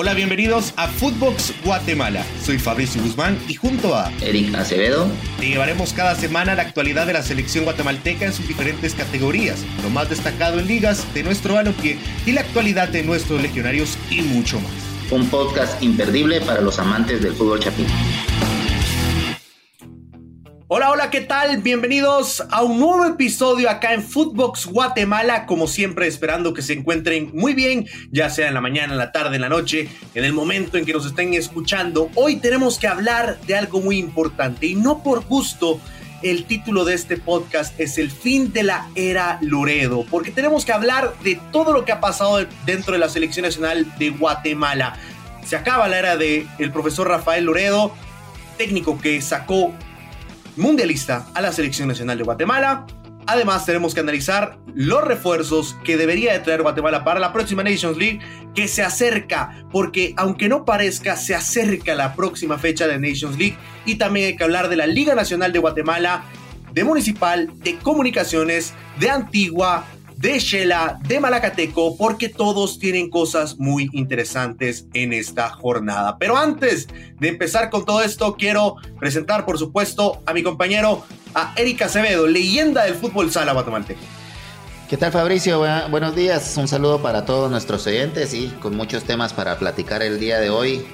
Hola, bienvenidos a Footbox Guatemala. Soy Fabricio Guzmán y junto a Eric Acevedo te llevaremos cada semana la actualidad de la selección guatemalteca en sus diferentes categorías, lo más destacado en ligas de nuestro balompié y la actualidad de nuestros legionarios y mucho más. Un podcast imperdible para los amantes del fútbol chapín. Hola, hola, ¿qué tal? Bienvenidos a un nuevo episodio acá en Footbox Guatemala, como siempre esperando que se encuentren muy bien, ya sea en la mañana, en la tarde, en la noche, en el momento en que nos estén escuchando. Hoy tenemos que hablar de algo muy importante y no por gusto. El título de este podcast es El fin de la era Loredo, porque tenemos que hablar de todo lo que ha pasado dentro de la selección nacional de Guatemala. Se acaba la era del el profesor Rafael Loredo, técnico que sacó mundialista a la selección nacional de Guatemala. Además, tenemos que analizar los refuerzos que debería de traer Guatemala para la próxima Nations League, que se acerca, porque aunque no parezca, se acerca la próxima fecha de Nations League. Y también hay que hablar de la Liga Nacional de Guatemala, de Municipal, de Comunicaciones, de Antigua, de Shela, de Malacateco, porque todos tienen cosas muy interesantes en esta jornada. Pero antes de empezar con todo esto, quiero presentar, por supuesto, a mi compañero, a Erika Acevedo, leyenda del fútbol sala guatemalteco. ¿Qué tal Fabricio? buenos días, un saludo para todos nuestros oyentes y con muchos temas para platicar el día de hoy.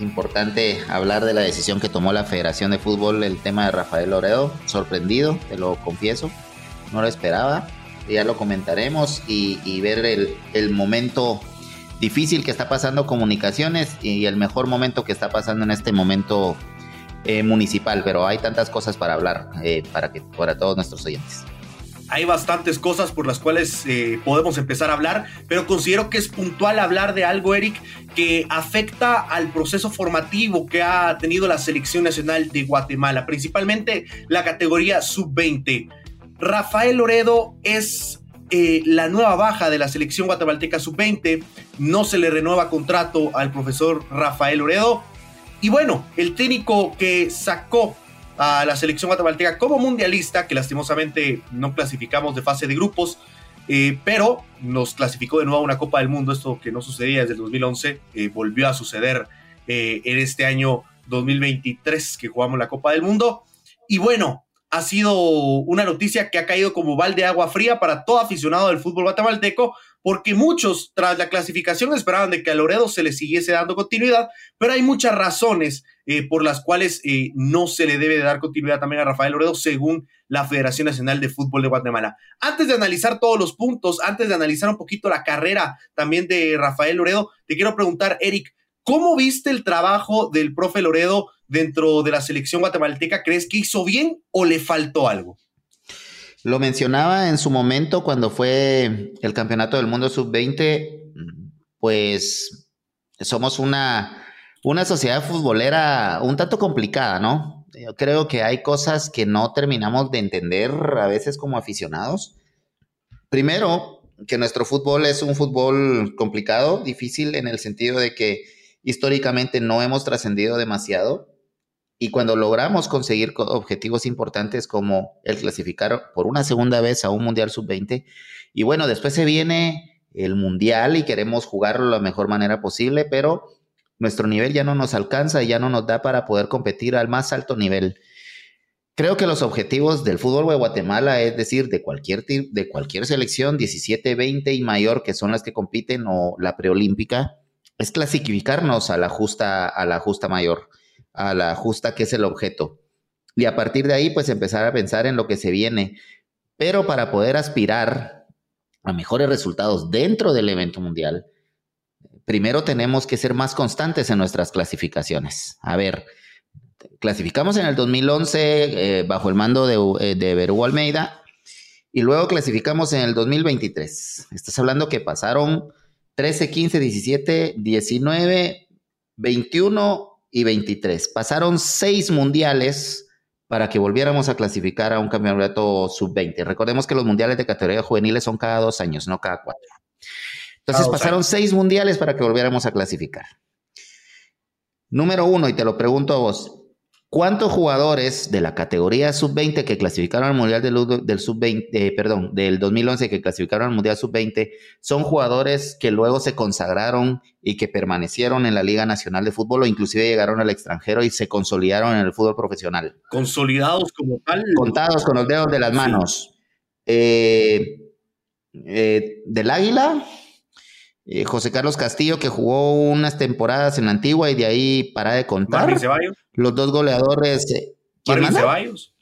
Importante hablar de la decisión que tomó la Federación de Fútbol, el tema de Rafael Loredo, sorprendido, te lo confieso, no lo esperaba ya lo comentaremos, y, ver el, momento difícil que está pasando comunicaciones y el mejor momento que está pasando en este momento eh, municipal, pero hay tantas cosas para hablar eh, para, que, para todos nuestros oyentes. Hay bastantes cosas por las cuales eh, podemos empezar a hablar, pero considero que es puntual hablar de algo, Eric, que afecta al proceso formativo que ha tenido la selección nacional de Guatemala, principalmente la categoría sub-20. Rafael Loredo es eh, la nueva baja de la selección guatemalteca sub-20. No se le renueva contrato al profesor Rafael Loredo. Y bueno, el técnico que sacó a la selección guatemalteca como mundialista, que lastimosamente no clasificamos de fase de grupos, eh, pero nos clasificó de nuevo a una Copa del Mundo, esto que no sucedía desde el 2011, eh, volvió a suceder en este año 2023 que jugamos la Copa del Mundo. Y bueno, ha sido una noticia que ha caído como balde de agua fría para todo aficionado del fútbol guatemalteco, porque muchos tras la clasificación esperaban de que a Loredo se le siguiese dando continuidad, pero hay muchas razones eh, por las cuales eh, no se le debe dar continuidad también a Rafael Loredo según la Federación Nacional de Fútbol de Guatemala. Antes de analizar todos los puntos, antes de analizar un poquito la carrera también de Rafael Loredo, te quiero preguntar, Eric, ¿cómo viste el trabajo del profe Loredo? dentro de la selección guatemalteca, ¿crees que hizo bien o le faltó algo? Lo mencionaba en su momento cuando fue el Campeonato del Mundo Sub-20, pues somos una, una sociedad futbolera un tanto complicada, ¿no? Yo creo que hay cosas que no terminamos de entender a veces como aficionados. Primero, que nuestro fútbol es un fútbol complicado, difícil en el sentido de que históricamente no hemos trascendido demasiado. Y cuando logramos conseguir objetivos importantes como el clasificar por una segunda vez a un Mundial Sub-20, y bueno, después se viene el Mundial y queremos jugarlo de la mejor manera posible, pero nuestro nivel ya no nos alcanza y ya no nos da para poder competir al más alto nivel. Creo que los objetivos del fútbol de Guatemala, es decir, de cualquier, de cualquier selección, 17, 20 y mayor, que son las que compiten, o la preolímpica, es clasificarnos a la justa, a la justa mayor a la justa que es el objeto. Y a partir de ahí, pues empezar a pensar en lo que se viene. Pero para poder aspirar a mejores resultados dentro del evento mundial, primero tenemos que ser más constantes en nuestras clasificaciones. A ver, clasificamos en el 2011 eh, bajo el mando de, eh, de Berú Almeida y luego clasificamos en el 2023. Estás hablando que pasaron 13, 15, 17, 19, 21 y 23. Pasaron seis mundiales para que volviéramos a clasificar a un campeonato sub-20. Recordemos que los mundiales de categoría juveniles son cada dos años, no cada cuatro. Entonces pasaron seis mundiales para que volviéramos a clasificar. Número uno, y te lo pregunto a vos, ¿Cuántos jugadores de la categoría sub-20 que clasificaron al Mundial del, del sub-20, eh, perdón, del 2011 que clasificaron al Mundial sub-20 son jugadores que luego se consagraron y que permanecieron en la Liga Nacional de Fútbol o inclusive llegaron al extranjero y se consolidaron en el fútbol profesional? Consolidados como tal. Contados con los dedos de las manos. Eh, eh, del Águila, eh, José Carlos Castillo, que jugó unas temporadas en la antigua y de ahí para de contar. Marvin Ceballos. Los dos goleadores. Eh, Marvin Ceballos.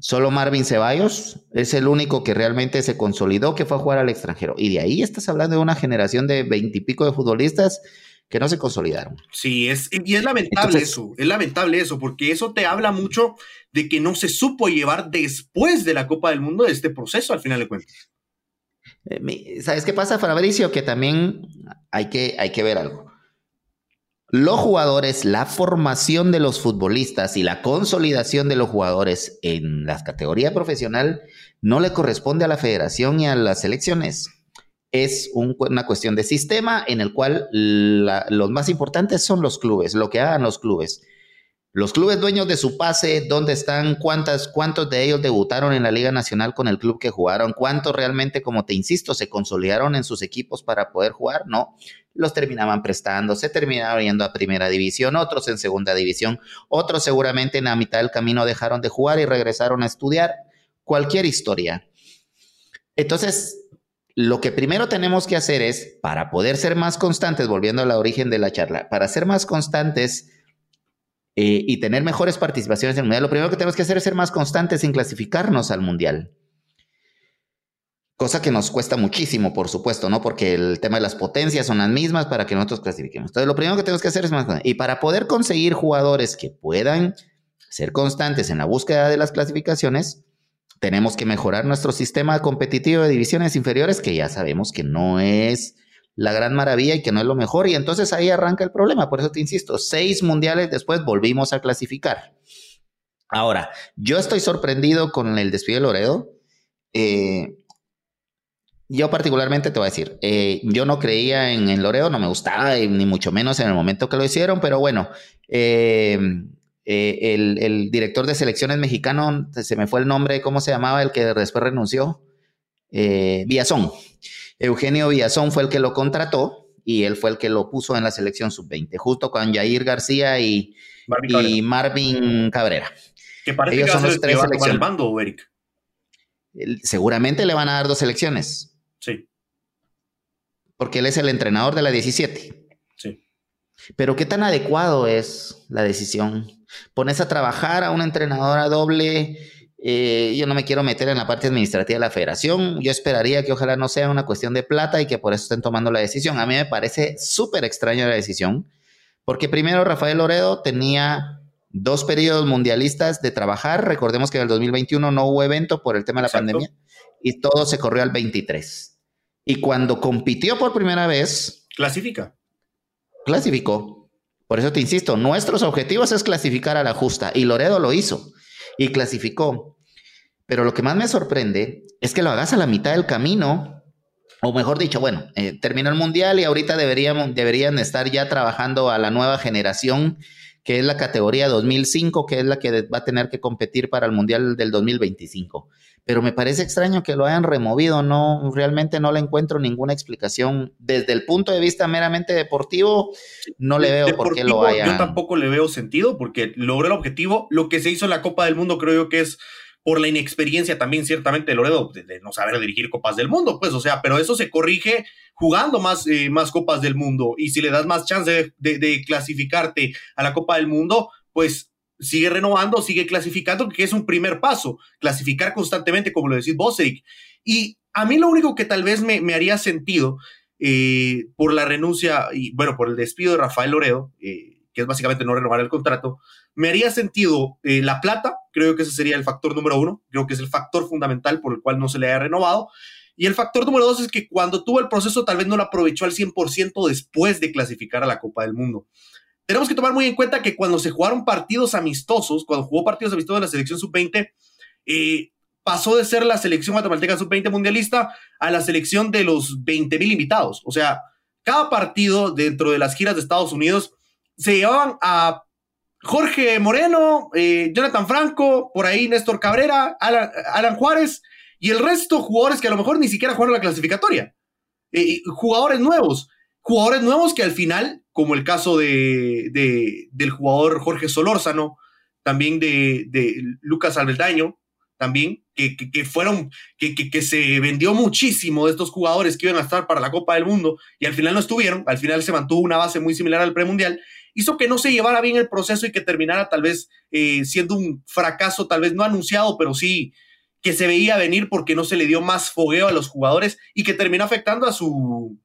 Solo Marvin Ceballos es el único que realmente se consolidó, que fue a jugar al extranjero. Y de ahí estás hablando de una generación de veintipico de futbolistas que no se consolidaron. Sí, es, y es lamentable eso, es lamentable eso, porque eso te habla mucho de que no se supo llevar después de la Copa del Mundo este proceso al final de cuentas. Eh, ¿Sabes qué pasa, Fabricio? Que también hay que, hay que ver algo. Los jugadores, la formación de los futbolistas y la consolidación de los jugadores en la categoría profesional no le corresponde a la federación y a las selecciones. Es una cuestión de sistema en el cual los más importantes son los clubes, lo que hagan los clubes. Los clubes dueños de su pase, ¿dónde están? ¿Cuántas, ¿Cuántos de ellos debutaron en la Liga Nacional con el club que jugaron? ¿Cuántos realmente, como te insisto, se consolidaron en sus equipos para poder jugar? No, los terminaban prestando, se terminaron yendo a primera división, otros en segunda división, otros seguramente en la mitad del camino dejaron de jugar y regresaron a estudiar. Cualquier historia. Entonces, lo que primero tenemos que hacer es, para poder ser más constantes, volviendo a la origen de la charla, para ser más constantes, eh, y tener mejores participaciones en el Mundial, lo primero que tenemos que hacer es ser más constantes en clasificarnos al Mundial. Cosa que nos cuesta muchísimo, por supuesto, ¿no? Porque el tema de las potencias son las mismas para que nosotros clasifiquemos. Entonces, lo primero que tenemos que hacer es más... Y para poder conseguir jugadores que puedan ser constantes en la búsqueda de las clasificaciones, tenemos que mejorar nuestro sistema competitivo de divisiones inferiores, que ya sabemos que no es la gran maravilla y que no es lo mejor. Y entonces ahí arranca el problema. Por eso te insisto, seis mundiales después volvimos a clasificar. Ahora, yo estoy sorprendido con el despido de Loredo. Eh, yo particularmente te voy a decir, eh, yo no creía en, el Loredo, no me gustaba, ni mucho menos en el momento que lo hicieron, pero bueno, eh, el, el, director de selecciones mexicano, se me fue el nombre, ¿cómo se llamaba? El que después renunció, Villazón. Eugenio Villazón fue el que lo contrató y él fue el que lo puso en la selección sub-20, justo con Jair García y Marvin, Cabrera. Que parece que son los tres selecciones. el bando, Eric. Seguramente le van a dar dos selecciones. Sí. Porque él es el entrenador de la 17. Sí. Pero qué tan adecuado es la decisión. Pones a trabajar a una entrenadora doble eh, yo no me quiero meter en la parte administrativa de la federación. Yo esperaría que ojalá no sea una cuestión de plata y que por eso estén tomando la decisión. A mí me parece súper extraña la decisión, porque primero Rafael Loredo tenía dos periodos mundialistas de trabajar. Recordemos que en el 2021 no hubo evento por el tema de la pandemia y todo se corrió al 23. Y cuando compitió por primera vez... Clasifica. Clasificó. Por eso te insisto, nuestros objetivos es clasificar a la justa y Loredo lo hizo y clasificó. Pero lo que más me sorprende es que lo hagas a la mitad del camino, o mejor dicho, bueno, eh, terminó el mundial y ahorita deberían, deberían estar ya trabajando a la nueva generación, que es la categoría 2005, que es la que va a tener que competir para el mundial del 2025 pero me parece extraño que lo hayan removido, no, realmente no le encuentro ninguna explicación. Desde el punto de vista meramente deportivo, no le veo por qué lo hayan. Yo tampoco le veo sentido, porque logró el objetivo. Lo que se hizo en la Copa del Mundo creo yo que es por la inexperiencia también ciertamente de Loredo, de, no saber dirigir Copas del Mundo, pues, o sea, pero eso se corrige jugando más, eh, más Copas del Mundo, y si le das más chance de, de clasificarte a la Copa del Mundo, pues sigue renovando, sigue clasificando, que es un primer paso, clasificar constantemente, como lo decís vos, Eric. Y a mí lo único que tal vez me, haría sentido eh, por la renuncia y, bueno, por el despido de Rafael Loredo, eh, que es básicamente no renovar el contrato, me haría sentido eh, la plata, creo que ese sería el factor número uno, creo que es el factor fundamental por el cual no se le haya renovado. Y el factor número dos es que cuando tuvo el proceso tal vez no lo aprovechó al 100% después de clasificar a la Copa del Mundo tenemos que tomar muy en cuenta que cuando se jugaron partidos amistosos, cuando jugó partidos amistosos en la selección sub-20, eh, pasó de ser la selección guatemalteca sub-20 mundialista a la selección de los 20 mil invitados. O sea, cada partido dentro de las giras de Estados Unidos se llevaban a Jorge Moreno, eh, Jonathan Franco, por ahí Néstor Cabrera, Alan, Juárez y el resto jugadores que a lo mejor ni siquiera jugaron la clasificatoria. Eh, jugadores nuevos, jugadores nuevos que al final, como el caso de, del jugador Jorge Solórzano, también de, de Lucas Alberdaño, también, que, que, fueron, que, que, se vendió muchísimo de estos jugadores que iban a estar para la Copa del Mundo y al final no estuvieron, al final se mantuvo una base muy similar al premundial, hizo que no se llevara bien el proceso y que terminara tal vez eh, siendo un fracaso, tal vez no anunciado, pero sí que se veía venir porque no se le dio más fogueo a los jugadores y que terminó afectando a su,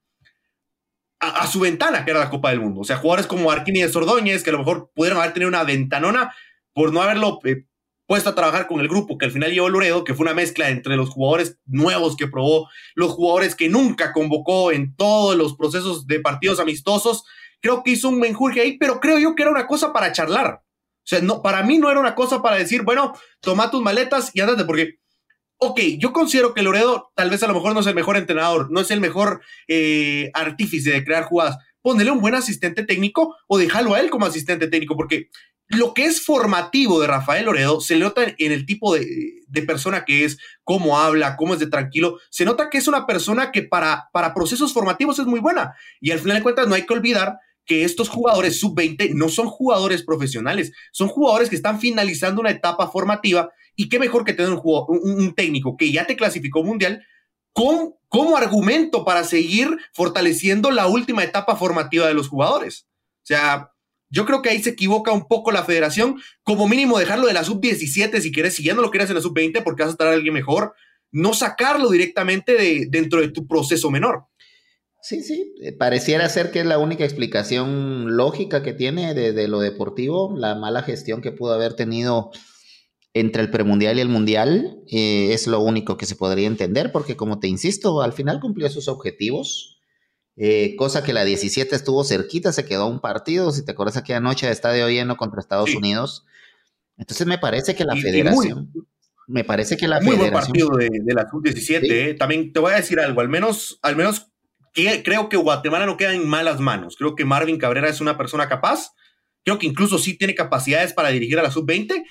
a, su ventana, que era la Copa del Mundo. O sea, jugadores como Arquímedes Ordóñez, que a lo mejor pudieron haber tenido una ventanona por no haberlo eh, puesto a trabajar con el grupo que al final llevó Loredo, que fue una mezcla entre los jugadores nuevos que probó, los jugadores que nunca convocó en todos los procesos de partidos amistosos. Creo que hizo un menjurje ahí, pero creo yo que era una cosa para charlar. O sea, no, para mí no era una cosa para decir, bueno, toma tus maletas y andate, porque, ok, yo considero que Loredo tal vez a lo mejor no es el mejor entrenador, no es el mejor eh, artífice de crear jugadas. Pónele un buen asistente técnico o déjalo a él como asistente técnico, porque lo que es formativo de Rafael Loredo se nota en el tipo de, persona que es, cómo habla, cómo es de tranquilo. Se nota que es una persona que para, para procesos formativos es muy buena. Y al final de cuentas no hay que olvidar que estos jugadores sub-20 no son jugadores profesionales, son jugadores que están finalizando una etapa formativa y qué mejor que tener un, un, técnico que ya te clasificó mundial con, como argumento para seguir fortaleciendo la última etapa formativa de los jugadores. O sea, yo creo que ahí se equivoca un poco la federación. Como mínimo dejarlo de la sub-17 si quieres, si ya no lo quieres en la sub-20 porque vas a estar a alguien mejor, no sacarlo directamente de, dentro de tu proceso menor. Sí, sí, eh, pareciera ser que es la única explicación lógica que tiene de, lo deportivo, la mala gestión que pudo haber tenido entre el premundial y el mundial, eh, es lo único que se podría entender, porque como te insisto, al final cumplió sus objetivos, eh, cosa que la 17 estuvo cerquita, se quedó un partido, si te acuerdas aquella noche de estadio lleno contra Estados Unidos. Entonces me parece que la federación... me parece que la muy buen partido de, la sub-17. Eh. También te voy a decir algo, al menos, al menos que, creo que Guatemala no queda en malas manos. Creo que Marvin Cabrera es una persona capaz. Creo que incluso sí tiene capacidades para dirigir a la sub-20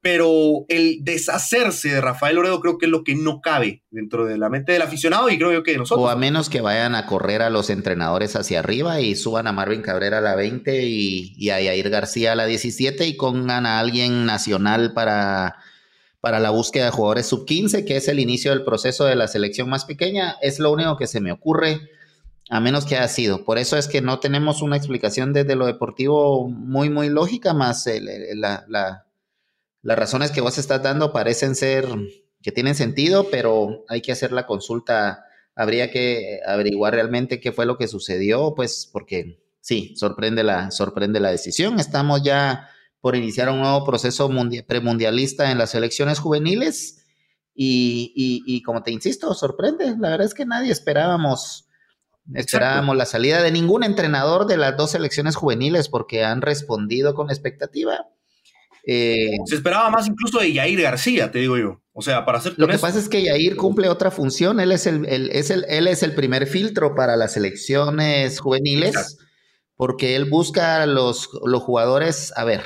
pero el deshacerse de Rafael Loredo creo que es lo que no cabe dentro de la mente del aficionado y creo yo que nosotros. O a menos que vayan a correr a los entrenadores hacia arriba y suban a Marvin Cabrera a la 20 y, a Yair García a la 17 y pongan a alguien nacional para, para la búsqueda de jugadores sub 15, que es el inicio del proceso de la selección más pequeña. Es lo único que se me ocurre, a menos que haya sido. Por eso es que no tenemos una explicación desde lo deportivo muy, muy lógica, más la las razones que vos estás dando parecen ser que tienen sentido, pero hay que hacer la consulta. Habría que averiguar realmente qué fue lo que sucedió, pues porque sí, sorprende la, sorprende la decisión. Estamos ya por iniciar un nuevo proceso premundialista en las elecciones juveniles y, y, como te insisto, sorprende. La verdad es que nadie esperábamos Esperábamos la salida de ningún entrenador de las dos selecciones juveniles porque han respondido con expectativa. Eh, se esperaba más incluso de Yair García, te digo yo. O sea, para hacer. Lo que pasa es que Yair cumple otra función. Él es el, es el, él es el primer filtro para las selecciones juveniles, porque él busca los, los jugadores. A ver,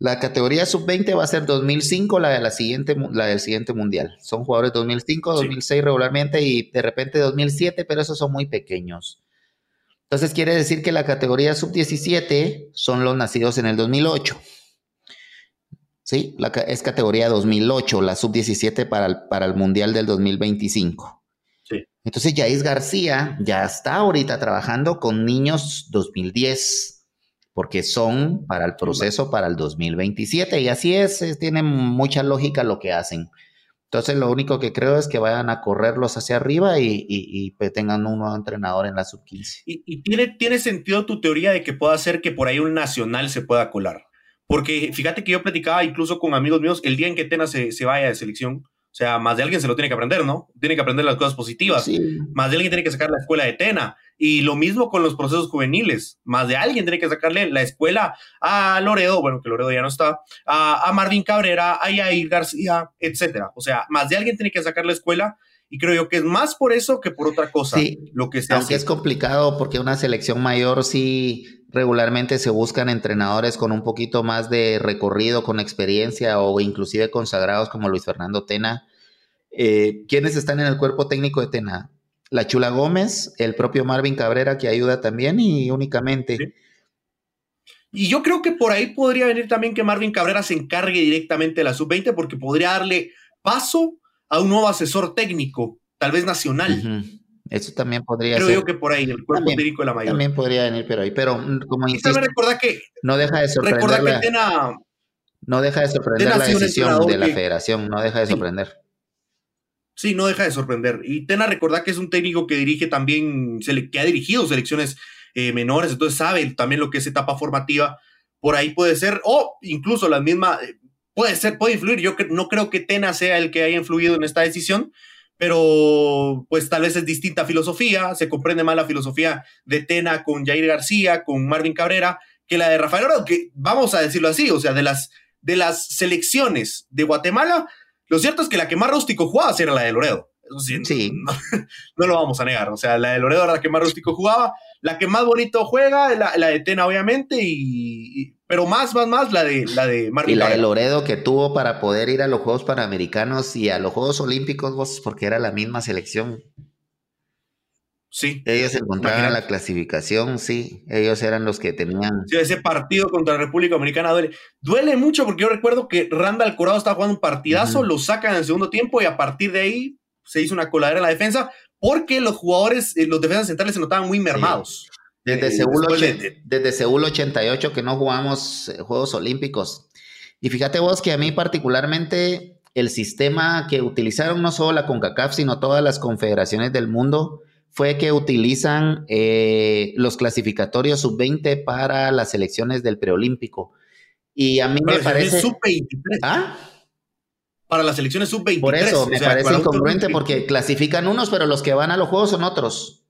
la categoría sub-20 va a ser 2005, la, de la, siguiente, la del siguiente mundial. Son jugadores 2005, 2006 regularmente y de repente 2007, pero esos son muy pequeños. Entonces quiere decir que la categoría sub-17 son los nacidos en el 2008. ¿Sí? La, es categoría 2008, la sub-17 para el, para el Mundial del 2025. Sí. Entonces, Yaís García ya está ahorita trabajando con niños 2010, porque son para el proceso para el 2027. Y así es, tiene mucha lógica lo que hacen. Entonces, lo único que creo es que vayan a correrlos hacia arriba y, y, pues, tengan un nuevo entrenador en la sub-15. Y, y, tiene, tiene sentido tu teoría de que pueda ser que por ahí un nacional se pueda colar. Porque fíjate que yo platicaba incluso con amigos míos el día en que Tena se, se vaya de selección. O sea, más de alguien se lo tiene que aprender, ¿no? Tiene que aprender las cosas positivas. Más de alguien tiene que sacar la escuela de Tena. Y lo mismo con los procesos juveniles. Más de alguien tiene que sacarle la escuela a Loredo, bueno, que Loredo ya no está, a, a Marvin Cabrera, a Yair García, etcétera. O sea, más de alguien tiene que sacar la escuela y creo yo que es más por eso que por otra cosa. Sí, lo que se aunque es complicado porque una selección mayor sí regularmente se buscan entrenadores con un poquito más de recorrido, con experiencia o inclusive consagrados como Luis Fernando Tena. Eh, ¿Quiénes están en el cuerpo técnico de Tena? La Chula Gómez, el propio Marvin Cabrera que ayuda también y únicamente. Y yo creo que por ahí podría venir también que Marvin Cabrera se encargue directamente de la sub-20 porque podría darle paso a un nuevo asesor técnico, tal vez nacional. Eso también podría Creo yo que por ahí, el cuerpo técnico de la mayor. También podría venir por ahí, pero mm, como insisto, que, no deja de sorprender. que Tena, no deja de sorprender la decisión de la federación, no deja de sorprender. Sí, no deja de sorprender. Y Tena, recordar que es un técnico que dirige también, que ha dirigido selecciones eh, menores, entonces sabe también lo que es etapa formativa. Por ahí puede ser, o incluso la misma, eh, puede ser, puede influir. Yo no creo que Tena sea el que haya influido en esta decisión, pero pues tal vez es distinta filosofía, se comprende más la filosofía de Tena con Jair García, con Marvin Cabrera, que la de Rafael Oro, que vamos a decirlo así, o sea, de las, de las selecciones de Guatemala, lo cierto es que la que más rústico jugaba era la de Loredo. sí, No, lo vamos a negar, o sea, la de Loredo era la que más rústico jugaba, la que más bonito juega, la, la de Tena obviamente, y, pero más, más, más la de, la de Y la de Loredo que tuvo para poder ir a los Juegos Panamericanos y a los Juegos Olímpicos, vos, porque era la misma selección. Sí. Ellos encontraban la clasificación, sí. Ellos eran los que tenían. Sí, ese partido contra la República Dominicana duele. Duele mucho porque yo recuerdo que Randall Corado estaba jugando un partidazo, lo sacan en el segundo tiempo y a partir de ahí se hizo una coladera en la defensa porque los jugadores, eh, los defensas centrales se notaban muy mermados. Desde, eh, Seúl, desde Seúl 88 que no jugamos eh, Juegos Olímpicos. Y fíjate vos que a mí particularmente el sistema que utilizaron no solo la CONCACAF, sino todas las confederaciones del mundo, fue que utilizan eh, los clasificatorios sub-20 para las selecciones del preolímpico. Y a mí me parece... Sub-23. ¿Ah? Para las selecciones sub-23. Por eso, me parece incongruente porque clasifican unos, pero los que van a los juegos son otros.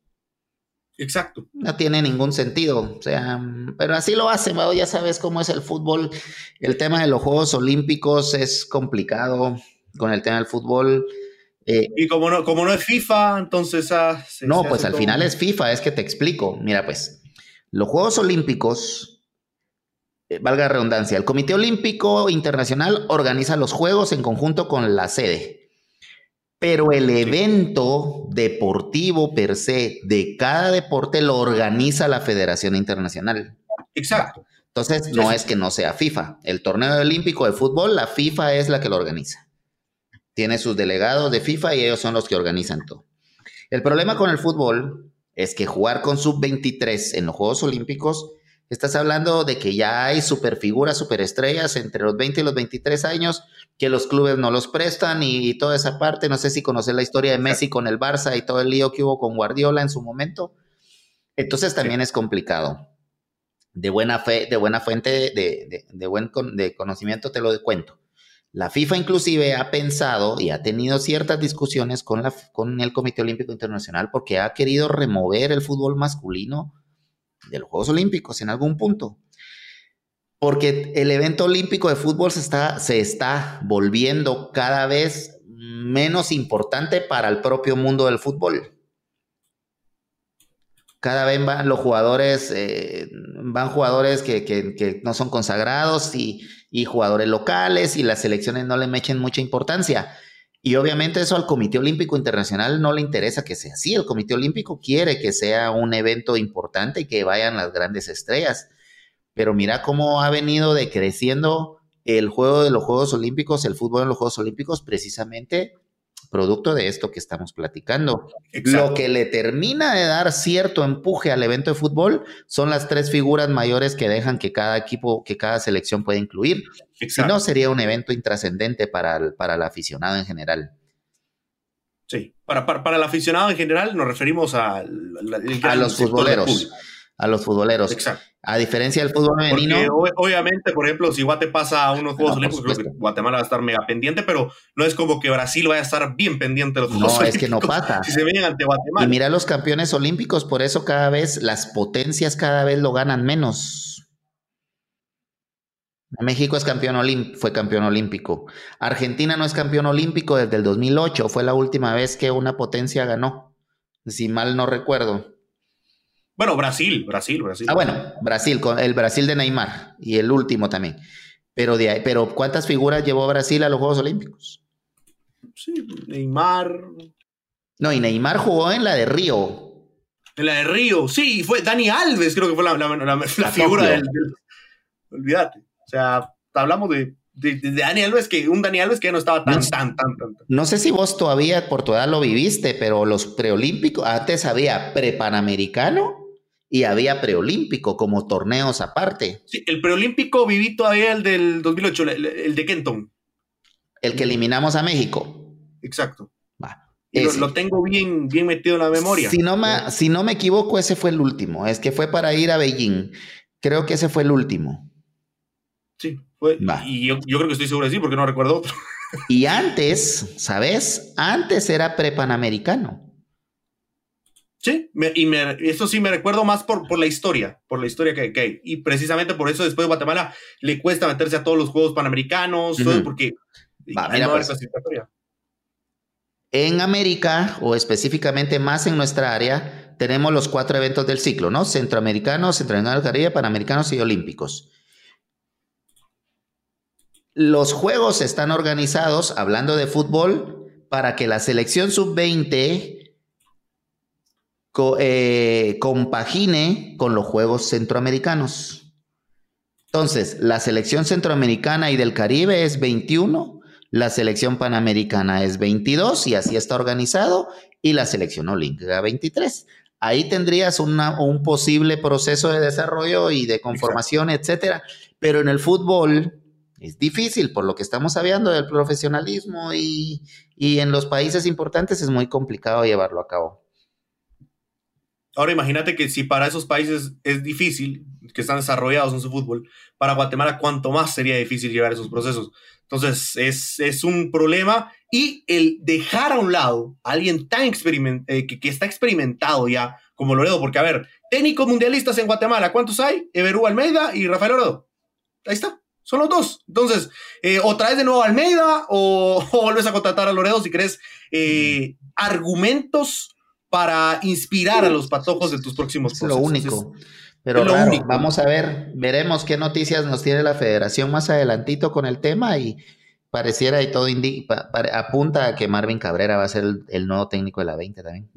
Exacto. No tiene ningún sentido. O sea, pero así lo hacen, ya sabes cómo es el fútbol. El tema de los Juegos Olímpicos es complicado con el tema del fútbol. Eh, y como no, como no es FIFA, entonces... Ah, no, pues al final es FIFA, es que te explico. Mira, pues, los Juegos Olímpicos, eh, valga la redundancia, el Comité Olímpico Internacional organiza los Juegos en conjunto con la sede pero el evento deportivo per se de cada deporte lo organiza la Federación Internacional. Exacto. Entonces, no es que no sea FIFA. El torneo olímpico de fútbol, la FIFA es la que lo organiza. Tiene sus delegados de FIFA y ellos son los que organizan todo. El problema con el fútbol es que jugar con sub-23 en los Juegos Olímpicos Estás hablando de que ya hay superfiguras, superestrellas entre los 20 y los 23 años, que los clubes no los prestan y, toda esa parte. No sé si conoces la historia de Messi con el Barça y todo el lío que hubo con Guardiola en su momento. Entonces también es complicado. De buena fe, de buena fuente, de, de, buen de conocimiento te lo cuento. La FIFA inclusive ha pensado y ha tenido ciertas discusiones con, la, con el Comité Olímpico Internacional porque ha querido remover el fútbol masculino de los Juegos Olímpicos en algún punto. Porque el evento olímpico de fútbol se está, se está volviendo cada vez menos importante para el propio mundo del fútbol. Cada vez van los jugadores, eh, van jugadores que, no son consagrados y, y, jugadores locales y las selecciones no le mechen mucha importancia. Y obviamente eso al Comité Olímpico Internacional no le interesa que sea así. El Comité Olímpico quiere que sea un evento importante y que vayan las grandes estrellas. Pero mira cómo ha venido decreciendo el juego de los Juegos Olímpicos, el fútbol en los Juegos Olímpicos, precisamente producto de esto que estamos platicando. Lo que le termina de dar cierto empuje al evento de fútbol son las tres figuras mayores que dejan que cada equipo, que cada selección puede incluir. Si no, sería un evento intrascendente para el, para el aficionado en general. Sí, para, para, el aficionado en general nos referimos a, a los futboleros a los futboleros. Exacto. A diferencia del fútbol femenino. obviamente, por ejemplo, si Guate pasa a unos Juegos Olímpicos, creo que Guatemala va a estar mega pendiente, pero no es como que Brasil vaya a estar bien pendiente de los Juegos No, es que no pasa. Si se vienen ante Guatemala. Y mira los campeones olímpicos, por eso cada vez las potencias cada vez lo ganan menos. México es campeón fue campeón olímpico. Argentina no es campeón olímpico desde el 2008, fue la última vez que una potencia ganó, si mal no recuerdo. Bueno, Brasil, Brasil, Brasil. Ah, bueno, Brasil, con el Brasil de Neymar y el último también. Pero, de ahí, pero ¿cuántas figuras llevó Brasil a los Juegos Olímpicos? Sí, Neymar. No, y Neymar jugó en la de Río. En la de Río, sí, fue Dani Alves, creo que fue la, figura del, Olvídate. O sea, hablamos de, de, Dani Alves, que un Dani Alves que ya no estaba tan, tan, tan, tan, No sé si vos todavía por tu edad lo viviste, pero los preolímpicos, antes había prepanamericano y había preolímpico como torneos aparte. Sí, el preolímpico viví todavía el del 2008, el, de Kenton. El que eliminamos a México. Exacto. lo, tengo bien, bien metido en la memoria. Si no, me, si no me equivoco, ese fue el último. Es que fue para ir a Beijing. Creo que ese fue el último. Sí, fue. Y yo, yo, creo que estoy seguro de sí, porque no recuerdo otro. Y antes, ¿sabes? Antes era prepanamericano. Sí, y me, eso sí me recuerdo más por, por la historia, por la historia que, hay. Y precisamente por eso después de Guatemala le cuesta meterse a todos los Juegos Panamericanos, porque pues. en América, o específicamente más en nuestra área, tenemos los cuatro eventos del ciclo, ¿no? Centroamericanos, Centroamericano del Caribe, Panamericanos y Olímpicos. Los juegos están organizados, hablando de fútbol, para que la selección sub-20 eh, compagine con los Juegos Centroamericanos. Entonces, la selección centroamericana y del Caribe es 21, la selección panamericana es 22 y así está organizado, y la selección olímpica 23. Ahí tendrías un posible proceso de desarrollo y de conformación, etcétera. Pero en el fútbol es difícil por lo que estamos hablando del profesionalismo y, y en los países importantes es muy complicado llevarlo a cabo. Ahora imagínate que si para esos países es difícil, que están desarrollados en su fútbol, para Guatemala cuánto más sería difícil llevar esos procesos. Entonces es, un problema y el dejar a un lado a alguien tan experiment eh, que, está experimentado ya como Loredo, porque a ver, técnicos mundialistas en Guatemala, ¿cuántos hay? Everú Almeida y Rafael Loredo. Ahí está, son los dos. Entonces, eh, o traes de nuevo a Almeida o, o, vuelves a contratar a Loredo si crees eh, argumentos para inspirar a los patojos de tus próximos procesos. Lo único. Pero vamos a ver, veremos qué noticias nos tiene la federación más adelantito con el tema y pareciera y todo apunta a que Marvin Cabrera va a ser el, nuevo técnico de la 20 también.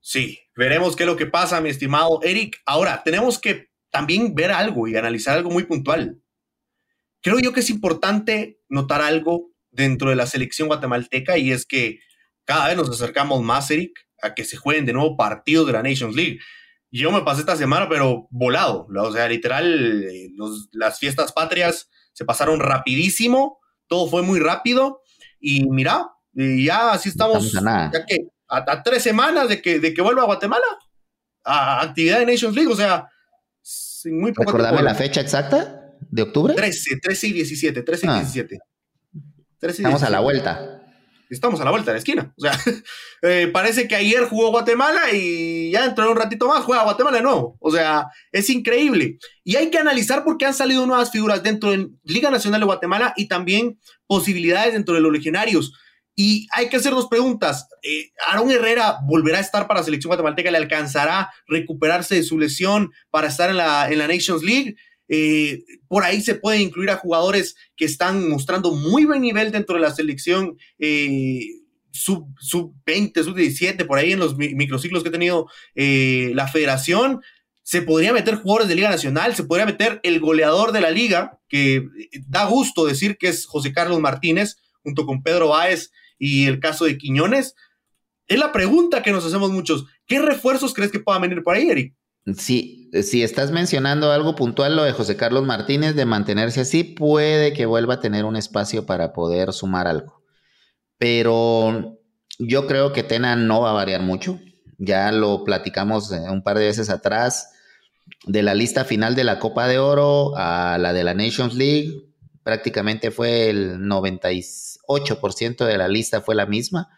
Sí, veremos qué es lo que pasa, mi estimado Eric. Ahora, tenemos que también ver algo y analizar algo muy puntual. Creo yo que es importante notar algo dentro de la selección guatemalteca y es que cada vez nos acercamos más, Eric, a que se jueguen de nuevo partidos de la Nations League. Yo me pasé esta semana, pero volado. O sea, literal, eh, las fiestas patrias se pasaron rapidísimo, todo fue muy rápido. Y mira, ya así estamos, ya que a, tres semanas de que, de que vuelva a Guatemala, a actividad de Nations League, o sea, sin muy poco Recordame la fecha exacta de octubre. 13, 13 y 17, 13 y 17. Ah. Estamos a la vuelta estamos a la vuelta de la esquina. O sea, eh, parece que ayer jugó Guatemala y ya dentro de un ratito más juega Guatemala de nuevo. O sea, es increíble. Y hay que analizar por qué han salido nuevas figuras dentro de Liga Nacional de Guatemala y también posibilidades dentro de los legionarios. Y hay que hacernos preguntas. Eh, ¿Aaron Herrera volverá a estar para la selección guatemalteca? ¿Le alcanzará recuperarse de su lesión para estar en la, en la Nations League? Eh, por ahí se puede incluir a jugadores que están mostrando muy buen nivel dentro de la selección eh, sub, sub 20, sub 17, por ahí en los microciclos que ha tenido eh, la federación. Se podría meter jugadores de Liga Nacional, se podría meter el goleador de la liga, que da gusto decir que es José Carlos Martínez, junto con Pedro Báez y el caso de Quiñones. Es la pregunta que nos hacemos muchos. ¿Qué refuerzos crees que puedan venir por ahí, Eric? Sí, si estás mencionando algo puntual, lo de José Carlos Martínez, de mantenerse así, puede que vuelva a tener un espacio para poder sumar algo. Pero yo creo que Tena no va a variar mucho. Ya lo platicamos un par de veces atrás. De la lista final de la Copa de Oro a la de la Nations League, prácticamente fue el 98% de la lista fue la misma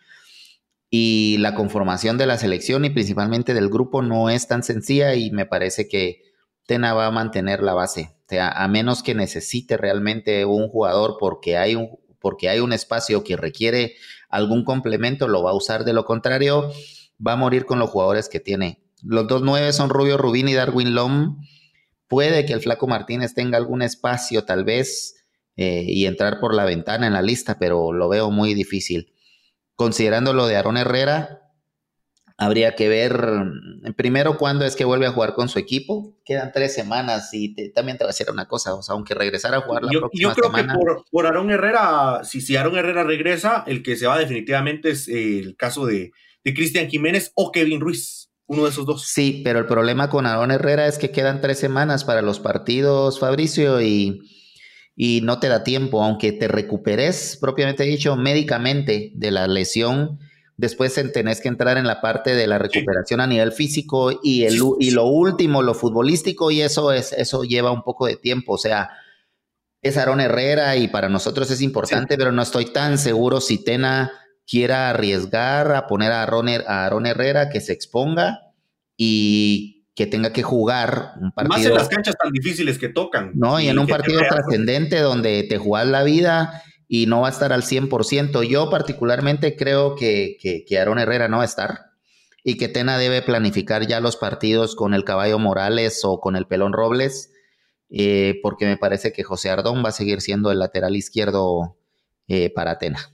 y la conformación de la selección y principalmente del grupo no es tan sencilla y me parece que Tena va a mantener la base. O sea, a menos que necesite realmente un jugador porque hay un, porque hay un espacio que requiere algún complemento, lo va a usar. De lo contrario, va a morir con los jugadores que tiene. los dos nueve son Rubio Rubín y Darwin Lom. Puede que el Flaco Martínez tenga algún espacio, tal vez, eh, y entrar por la ventana en la lista, pero lo veo muy difícil. Considerando lo de Aaron Herrera, habría que ver mm, primero cuándo es que vuelve a jugar con su equipo. Quedan tres semanas y también te voy a decir una cosa, o sea, aunque regresara a jugar la próxima Yo creo que por, por Aaron Herrera, si, si Aaron Herrera regresa, el que se va definitivamente es el caso de, de Cristian Jiménez o Kevin Ruiz. Uno de esos dos. Sí, pero el problema con Aaron Herrera es que quedan tres semanas para los partidos, Fabricio, y, y no te da tiempo, aunque te recuperes, propiamente dicho, médicamente de la lesión Después tenés que entrar en la parte de la recuperación a nivel físico y, el, y lo último, lo futbolístico, y eso, es, eso lleva un poco de tiempo. O sea, es Aaron Herrera y para nosotros es importante, pero no estoy tan seguro si Tena quiera arriesgar a poner a Aaron, a Aaron Herrera que se exponga y que tenga que jugar un partido. Más en las canchas tan difíciles que tocan. No, y, en un partido trascendente donde te juegas la vida y no va a estar al 100%. Yo particularmente creo que, que, Aaron Herrera no va a estar y que Tena debe planificar ya los partidos con el Caballo Morales o con el Pelón Robles, eh, porque me parece que José Ardón va a seguir siendo el lateral izquierdo eh, para Tena.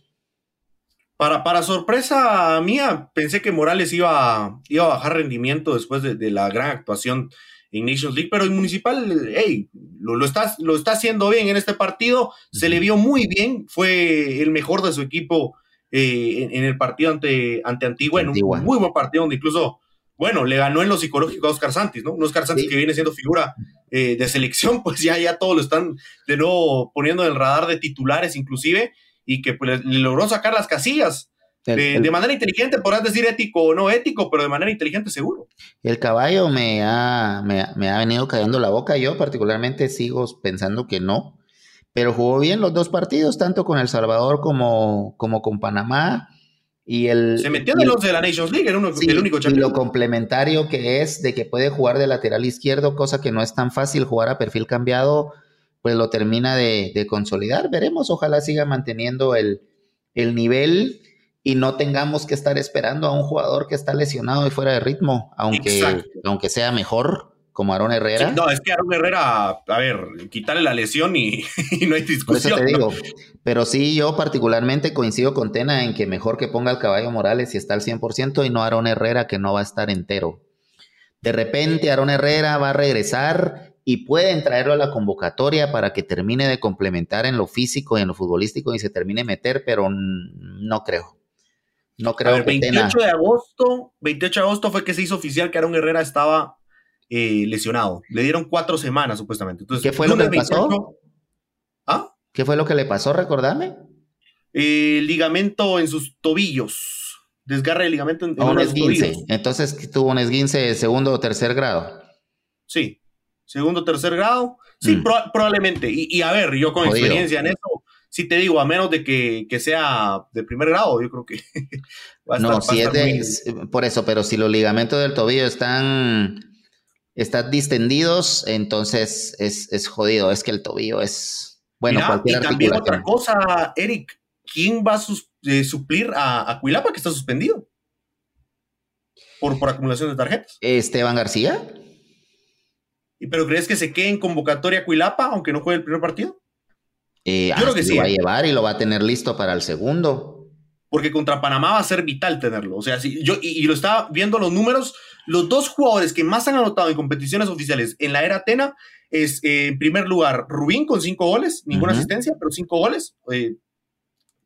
Para, para, sorpresa mía, pensé que Morales iba, iba a bajar rendimiento después de, de la gran actuación en Nations League, pero el Municipal, hey, lo, lo, está, lo está haciendo bien en este partido, se le vio muy bien, fue el mejor de su equipo eh, en, el partido ante, ante Antigua, en un muy buen partido donde incluso, bueno, le ganó en lo psicológico a Oscar Santis, ¿no? Un Oscar Santis que viene siendo figura eh, de selección, pues ya, ya todo lo están de nuevo poniendo en el radar de titulares inclusive, y que pues, le logró sacar las casillas de, manera inteligente, podrás decir ético o no ético, pero de manera inteligente seguro. El caballo me ha, me, ha venido cayendo la boca. Yo particularmente sigo pensando que no, pero jugó bien los dos partidos, tanto con El Salvador como, como con Panamá. Y el, Se metió en los de la Nations League, uno, el único Y lo complementario que es de que puede jugar de lateral izquierdo, cosa que no es tan fácil jugar a perfil cambiado, pues lo termina de, de consolidar. Veremos, ojalá siga manteniendo el, el nivel y no tengamos que estar esperando a un jugador que está lesionado y fuera de ritmo, aunque, aunque sea mejor, como Aaron Herrera. no, es que Aaron Herrera, a ver, quitarle la lesión y, no hay discusión. Por eso te digo, pero sí, yo particularmente coincido con Tena en que mejor que ponga al caballo Morales si está al 100% y no Aaron Herrera que no va a estar entero. De repente Aaron Herrera va a regresar y pueden traerlo a la convocatoria para que termine de complementar en lo físico y en lo futbolístico y se termine meter, pero no creo. No creo que 28 de agosto, 28 de agosto fue que se hizo oficial que Aaron Herrera estaba eh, lesionado. Le dieron cuatro semanas, supuestamente. Entonces, ¿Qué fue lo que le pasó? ¿Ah? ¿Qué fue lo que le pasó? Recordame. Eh, ligamento en sus tobillos. Desgarre de ligamento en, un esguince. Entonces tuvo un esguince de segundo o tercer grado. Sí, segundo tercer grado. Sí, mm. probablemente. Y, a ver, yo con experiencia en eso, si te digo, a menos de que, sea de primer grado, yo creo que va a estar, No, si es de, por eso, pero si los ligamentos del tobillo están, están distendidos, entonces es, jodido. Es que el tobillo es, bueno, cualquier y también otra cosa, Eric, ¿quién va a eh, suplir a, a Cuilapa que está suspendido? Por, por acumulación de tarjetas. Esteban García. ¿Pero crees que se quede en convocatoria Cuilapa, aunque no juegue el primer partido? Eh, Yo creo que sí. Lo va a ¿eh? llevar y lo va a tener listo para el segundo. Porque contra Panamá va a ser vital tenerlo. O sea, si yo, y, lo estaba viendo los números, los dos jugadores que más han anotado en competiciones oficiales en la era Atena es, eh, en primer lugar, Rubín con cinco goles, ninguna asistencia, pero cinco goles.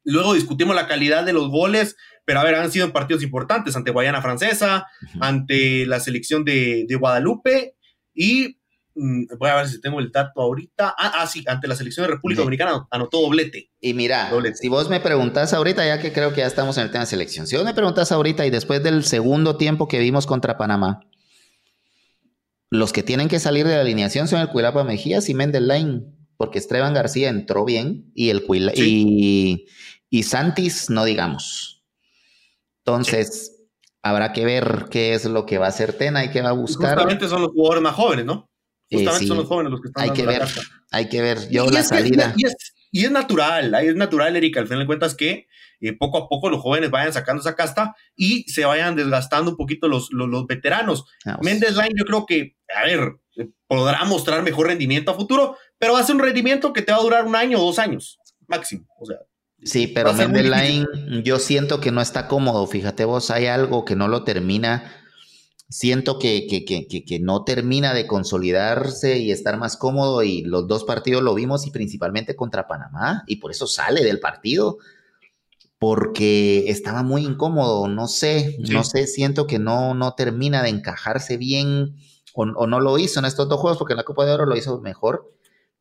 luego discutimos la calidad de los goles, pero a ver, han sido partidos importantes ante Guayana Francesa, ante la selección de, de Guadalupe y voy a ver si tengo el dato ahorita. Ah, ah sí, ante la selección de República Dominicana anotó doblete. Y mira, si vos me preguntás ahorita, ya que creo que ya estamos en el tema de selección, si vos me preguntás ahorita y después del segundo tiempo que vimos contra Panamá, los que tienen que salir de la alineación son el Cuilapa Mejías y Line porque Esteban García entró bien y el y, y Santis, no digamos. Entonces, habrá que ver qué es lo que va a hacer Tena y qué va a buscar. Justamente son los jugadores más jóvenes, ¿no? Justamente son los jóvenes los que están hay que ver, Hay que ver, yo la salida. y, es, natural, es natural, Erika, al final de cuentas que eh, poco a poco los jóvenes vayan sacando esa casta y se vayan desgastando un poquito los, los, veteranos. Mendes Line yo creo que, a ver, eh, podrá mostrar mejor rendimiento a futuro, pero va a ser un rendimiento que te va a durar un año o dos años máximo. O sea, Sí, pero Line yo siento que no está cómodo. Fíjate vos, hay algo que no lo termina. Siento que, que, que, que, no termina de consolidarse y estar más cómodo. Y los dos partidos lo vimos y principalmente contra Panamá. Y por eso sale del partido. Porque estaba muy incómodo. No sé, no sé, siento que no, no termina de encajarse bien. O, o, no lo hizo en estos dos juegos porque en la Copa de Oro lo hizo mejor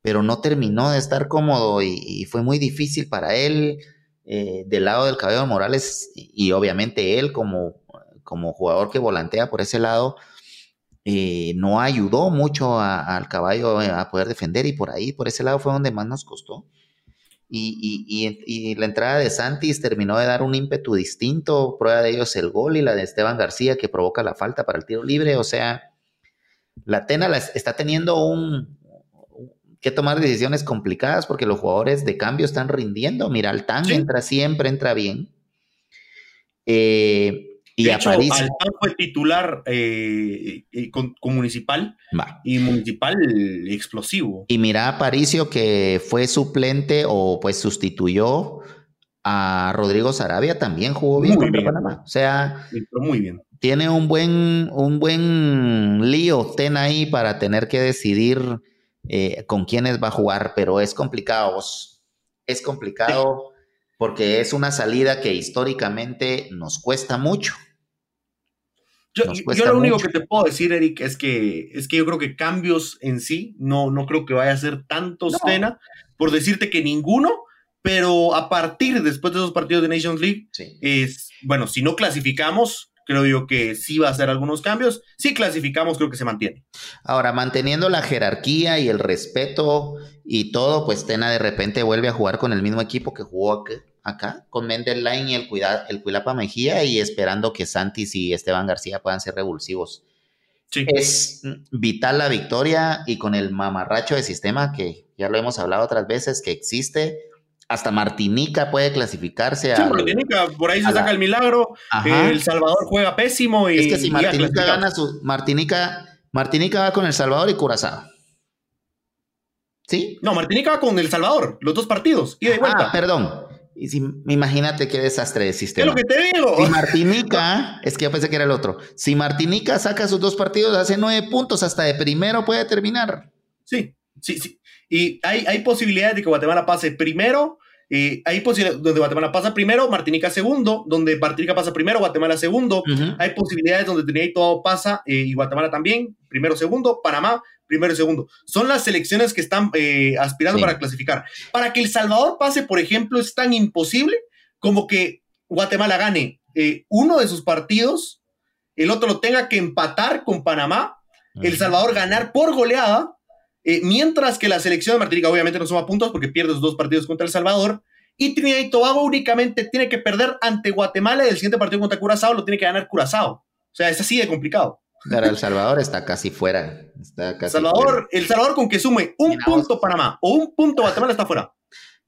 pero no terminó de estar cómodo y, fue muy difícil para él eh, del lado del cabello Morales y, obviamente él como, como jugador que volantea por ese lado. Eh, no ayudó mucho al caballo eh, a poder defender y por ahí, por ese lado fue donde más nos costó. Y, y, la entrada de Santis terminó de dar un ímpetu distinto, prueba de ellos el gol y la de Esteban García que provoca la falta para el tiro libre, o sea, la Tena está teniendo un, que tomar decisiones complicadas porque los jugadores de cambio están rindiendo. Mira, Altán entra siempre, entra bien. Eh, y de Altán fue titular eh, con, Municipal y Municipal explosivo. Y mira a Paricio que fue suplente o pues sustituyó a Rodrigo Sarabia, también jugó bien contra Panamá. O sea, muy bien. tiene un buen, un buen lío, ten ahí para tener que decidir eh, con quiénes va a jugar, pero es complicado. Es complicado porque es una salida que históricamente nos cuesta mucho. Yo, lo único que te puedo decir, Eric, es que, es que yo creo que cambios en sí, no, no creo que vaya a ser tantos, no. por decirte que ninguno, pero a partir después de esos partidos de Nations League, es, bueno, si no clasificamos, creo yo que sí va a hacer algunos cambios. Si clasificamos, creo que se mantiene. Ahora, manteniendo la jerarquía y el respeto y todo, pues Tena de repente vuelve a jugar con el mismo equipo que jugó acá, con Line y el, Cuida, el Cuilapa Mejía y esperando que Santis y Esteban García puedan ser revulsivos. Sí. Es vital la victoria y con el mamarracho de sistema que ya lo hemos hablado otras veces que existe, hasta Martinica puede clasificarse. Sí, Martinica, por ahí se saca el milagro. El Salvador juega pésimo. Y, es que si Martinica gana su. Martinica, Martinica va con El Salvador y Curazao. ¿Sí? No, Martinica va con El Salvador, los dos partidos, y de vuelta. Ah, perdón. Y si, imagínate qué desastre de sistema. Es lo que te digo. Si Martinica, es que yo pensé que era el otro. Si Martinica saca sus dos partidos, hace nueve puntos, hasta de primero puede terminar. Sí, sí, sí. Y hay, hay posibilidades de que Guatemala pase primero. Eh, hay posibilidades donde Guatemala pasa primero, Martinica segundo, donde Martinica pasa primero, Guatemala segundo. Hay posibilidades donde Trinidad y todo pasa eh, y Guatemala también, primero, segundo, Panamá, primero y segundo. Son las selecciones que están eh, aspirando para clasificar. Para que El Salvador pase, por ejemplo, es tan imposible como que Guatemala gane uno de sus partidos, el otro lo tenga que empatar con Panamá, El Salvador ganar por goleada eh, mientras que la selección de Martinica obviamente no suma puntos porque pierde sus dos partidos contra El Salvador. Y Trinidad y Tobago únicamente tiene que perder ante Guatemala y el siguiente partido contra Curazao lo tiene que ganar Curazao. O sea, es así de complicado. Pero El Salvador está casi fuera. Salvador, El Salvador con que sume un punto Panamá o un punto Guatemala está fuera.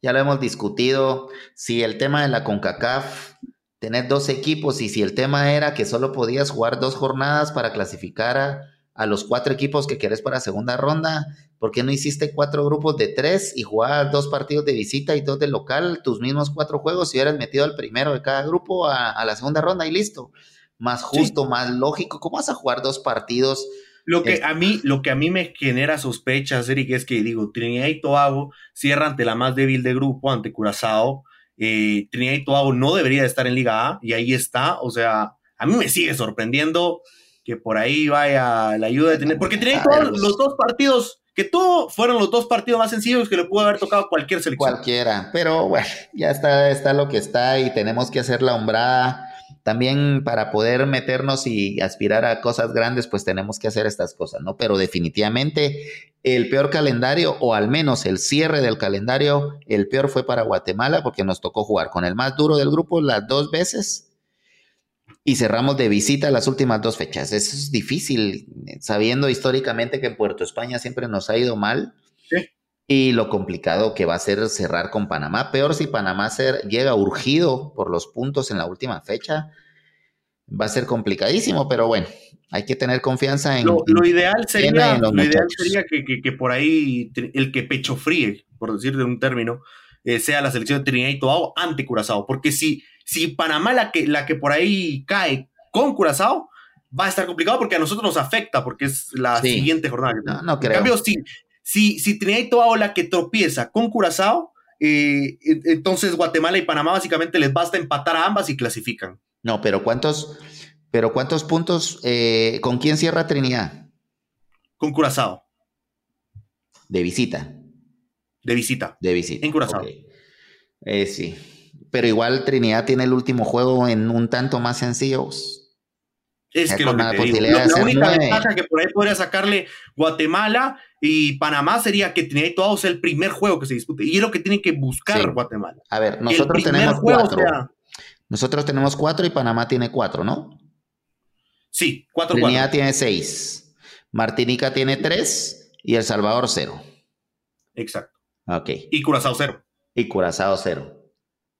Ya lo hemos discutido. Si el tema de la CONCACAF, tener dos equipos y si el tema era que solo podías jugar dos jornadas para clasificar a a los cuatro equipos que quieres para segunda ronda? ¿Por qué no hiciste cuatro grupos de tres y jugabas dos partidos de visita y dos de local, tus mismos cuatro juegos y hubieras metido al primero de cada grupo a, la segunda ronda y listo? Más justo, más lógico. ¿Cómo vas a jugar dos partidos? Lo que, a mí, lo que a mí me genera sospechas, Eric, es que digo, Trinidad y Tobago cierra ante la más débil de grupo, ante Curazao. Eh, Trinidad y Tobago no debería estar en Liga A y ahí está. O sea, a mí me sigue sorprendiendo que por ahí vaya la ayuda de tener, porque tenía todos los dos partidos, que todo fueron los dos partidos más sencillos que le pudo haber tocado cualquier selección. Cualquiera, pero bueno, ya está, está lo que está y tenemos que hacer la hombrada. También para poder meternos y aspirar a cosas grandes, pues tenemos que hacer estas cosas, ¿no? Pero definitivamente el peor calendario, o al menos el cierre del calendario, el peor fue para Guatemala porque nos tocó jugar con el más duro del grupo las dos veces y cerramos de visita las últimas dos fechas. Eso es difícil, sabiendo históricamente que en Puerto España siempre nos ha ido mal. Y lo complicado que va a ser cerrar con Panamá. Peor si Panamá llega urgido por los puntos en la última fecha, va a ser complicadísimo, pero bueno, hay que tener confianza en. Lo, ideal sería, lo ideal sería que, por ahí el que pecho fríe, por decir de un término, eh, sea la selección de Trinidad y Tobago ante Curazao. Porque si, si Panamá la que, la que por ahí cae con Curazao, va a estar complicado porque a nosotros nos afecta, porque es la siguiente jornada. No, no creo. En cambio, si, si, si Trinidad y Tobago la que tropieza con Curazao, eh, entonces Guatemala y Panamá básicamente les basta empatar a ambas y clasifican. No, pero ¿cuántos, pero cuántos puntos? Eh, ¿Con quién cierra Trinidad? Con Curazao. De visita. De visita. De visita. En Curazao. Eh, sí. Pero igual Trinidad tiene el último juego en un tanto más sencillo. Es que lo que la, única ventaja que por ahí podría sacarle Guatemala y Panamá sería que Tobago sea el primer juego que se dispute. Y es lo que tiene que buscar Guatemala. A ver, nosotros tenemos cuatro. Nosotros tenemos cuatro y Panamá tiene cuatro, ¿no? Sí, cuatro. Trinidad tiene seis. Martinica tiene tres y El Salvador cero. Exacto. Ok. Y Curazao cero. Y Curazao cero.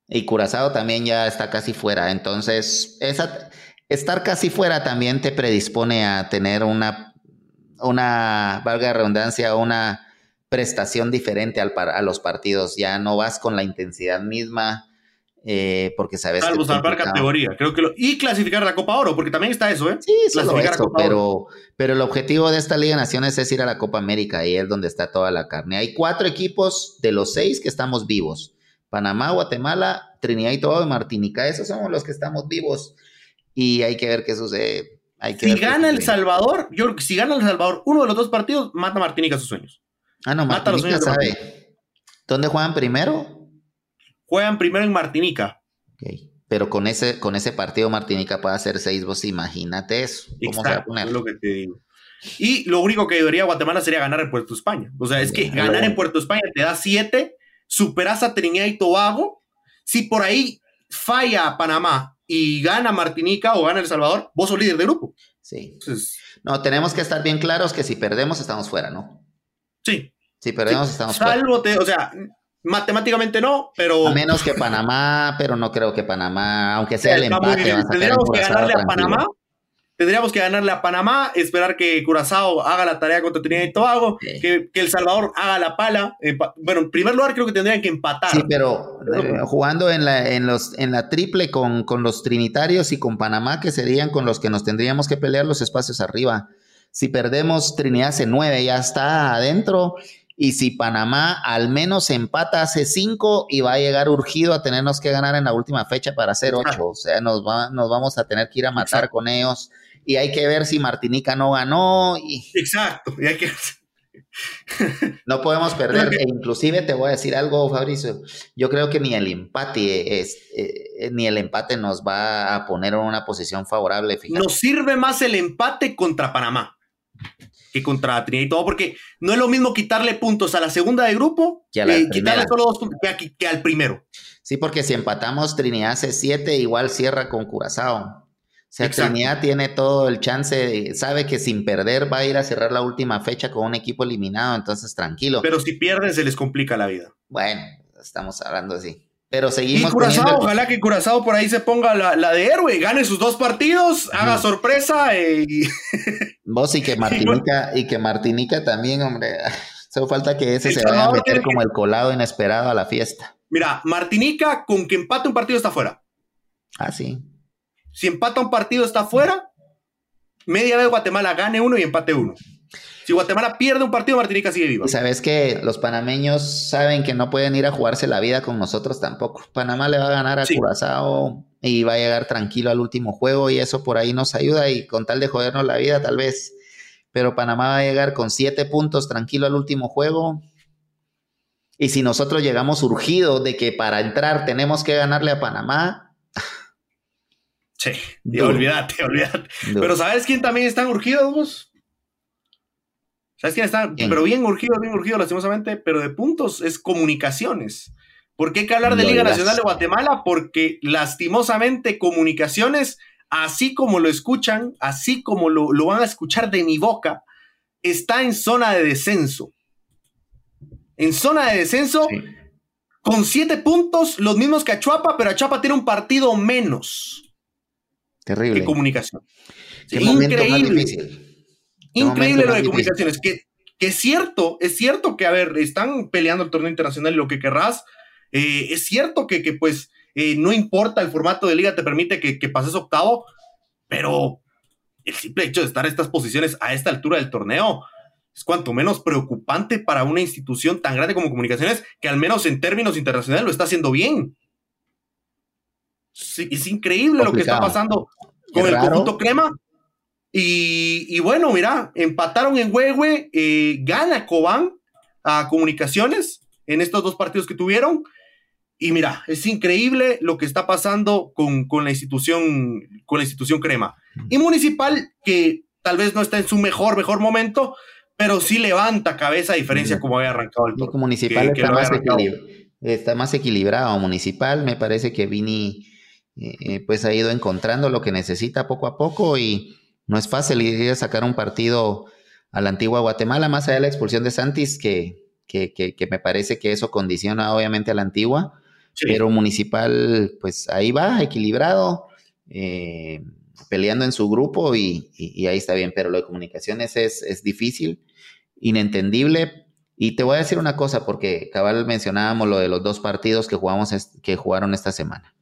Y Curazao también ya está casi fuera. Entonces, esa, estar casi fuera también te predispone a tener una, una valga de redundancia, una prestación diferente al, a los partidos. Ya no vas con la intensidad misma eh, porque sabes Salvo salvar categoría, creo que y clasificar la Copa Oro, porque también está eso, ¿eh? Sí, solo eso, pero, pero el objetivo de esta Liga de Naciones es ir a la Copa América, y es donde está toda la carne. Hay cuatro equipos de los seis que estamos vivos. Panamá, Guatemala, Trinidad y Tobago y Martinica, esos somos los que estamos vivos. Y hay que ver qué sucede. Hay que si gana El Salvador, yo creo que si gana El Salvador uno de los dos partidos, mata a Martinica sus sueños. Ah, no, mata Martinica sabe. ¿Dónde juegan primero? Juegan primero en Martinica. Pero con ese, con ese partido Martinica puede hacer seis, vos imagínate eso. ¿Cómo se va a poner? Es lo que te digo. Y lo único que debería Guatemala sería ganar en Puerto España. O sea, es que ganar en Puerto España te da siete, superas a Trinidad y Tobago. Si por ahí falla Panamá y gana Martinica o gana El Salvador, vos sos líder de grupo. Sí. no, tenemos que estar bien claros que si perdemos estamos fuera, ¿no? Sí. Si perdemos estamos Salvo fuera. o sea, Matemáticamente no, pero. A menos que Panamá, pero no creo que Panamá, aunque sea el empate. Tendríamos que ganarle a Panamá. Tendríamos que ganarle a Panamá, esperar que Curazao haga la tarea contra Trinidad y Tobago, que, El Salvador haga la pala. bueno, en primer lugar creo que tendrían que empatar. Sí, pero eh, jugando en la, en, los, en la triple con, con los trinitarios y con Panamá, que serían con los que nos tendríamos que pelear los espacios arriba. Si perdemos Trinidad hace nueve, ya está adentro y si Panamá al menos empata hace cinco y va a llegar urgido a tenernos que ganar en la última fecha para hacer ocho. O sea, nos, nos vamos a tener que ir a matar con ellos. Y hay que ver si Martinica no ganó. Y... Exacto. Y hay que... no podemos perder. E inclusive te voy a decir algo, Fabricio. Yo creo que ni el empate es, eh, ni el empate nos va a poner en una posición favorable. Nos sirve más el empate contra Panamá que contra Trinidad y todo, porque no es lo mismo quitarle puntos a la segunda de grupo que, quitarle solo dos puntos que, al primero. Sí, porque si empatamos Trinidad hace siete, igual cierra con Curazao. Sea, Trinidad tiene todo el chance, sabe que sin perder va a ir a cerrar la última fecha con un equipo eliminado, entonces tranquilo. Pero si pierden se les complica la vida. Bueno, estamos hablando así. Pero seguimos. Y Curazao, ojalá que Curazao por ahí se ponga la, de héroe, gane sus dos partidos, haga sorpresa y. Vos y que Martinica, y que Martinica también, hombre. Solo falta que ese se vaya a meter como el colado inesperado a la fiesta. Mira, Martinica con que empate un partido está fuera. Ah, sí. Si empata un partido está fuera, media vez Guatemala gane uno y empate uno. Si Guatemala pierde un partido, Martinica sigue viva. Y sabes que los panameños saben que no pueden ir a jugarse la vida con nosotros tampoco. Panamá le va a ganar a Curazao y va a llegar tranquilo al último juego y eso por ahí nos ayuda y con tal de jodernos la vida tal vez. Pero Panamá va a llegar con siete puntos tranquilo al último juego. Y si nosotros llegamos urgidos de que para entrar tenemos que ganarle a Panamá. Sí, olvídate, olvídate. Pero ¿sabes quién también están urgidos vos? ¿Sabes quién está? Pero bien urgido, bien urgido, lastimosamente, pero de puntos es comunicaciones. ¿Por qué hay que hablar de Liga Nacional de Guatemala? Porque lastimosamente comunicaciones, así como lo escuchan, así como lo, lo van a escuchar de mi boca, está en zona de descenso. en zona de descenso, con siete puntos, los mismos que Achuapa, pero Achuapa tiene un partido menos. Terrible. Que comunicación. increíble. Increíble lo de comunicaciones. Que, que es cierto, es cierto que, a ver, están peleando el torneo internacional y lo que querrás. Eh, es cierto que, que pues, eh, no importa el formato de liga, te permite que, que pases octavo, pero el simple hecho de estar en estas posiciones a esta altura del torneo es cuanto menos preocupante para una institución tan grande como Comunicaciones, que al menos en términos internacionales lo está haciendo bien. Es increíble lo que está pasando con el conjunto crema. Y, bueno, mira, empataron en Huehue, eh, gana Cobán a Comunicaciones en estos dos partidos que tuvieron. Y mira, es increíble lo que está pasando con, con, la institución, con la institución crema. Y Municipal, que tal vez no está en su mejor, mejor momento, pero sí levanta cabeza a diferencia como había arrancado el torneo. Municipal está, más equilibrado. Municipal, me parece que Vini eh, pues ha ido encontrando lo que necesita poco a poco y no es fácil ir a sacar un partido a la antigua Guatemala, más allá de la expulsión de Santis, que, que, que, me parece que eso condiciona obviamente a la antigua, pero Municipal pues ahí va, equilibrado. Eh, peleando en su grupo y, ahí está bien, pero lo de comunicaciones es, es, difícil, inentendible. Y te voy a decir una cosa, porque cabal mencionábamos lo de los dos partidos que, jugamos que jugaron esta semana.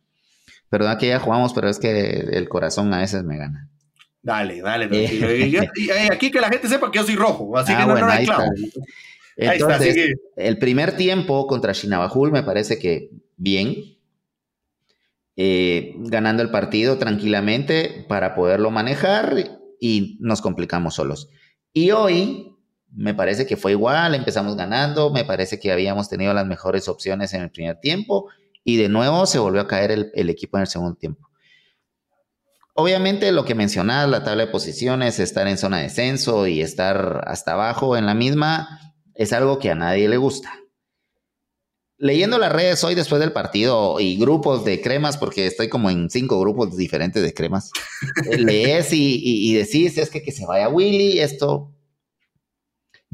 Perdón que ya jugamos, pero es que el corazón a veces me gana. Dale, dale. Eh. aquí que la gente sepa que yo soy rojo, así ah, que no, bueno, ahí clavo. Entonces, el primer tiempo contra Shinabajul me parece que bien, eh, ganando el partido tranquilamente para poderlo manejar y nos complicamos solos. Y hoy me parece que fue igual, empezamos ganando, me parece que habíamos tenido las mejores opciones en el primer tiempo y de nuevo se volvió a caer el, equipo en el segundo tiempo. Obviamente lo que mencionas, la tabla de posiciones, estar en zona de descenso y estar hasta abajo en la misma, es algo que a nadie le gusta leyendo las redes hoy después del partido y grupos de cremas, porque estoy como en cinco grupos diferentes de cremas, lees y, decís, es que, que se vaya Willy, esto.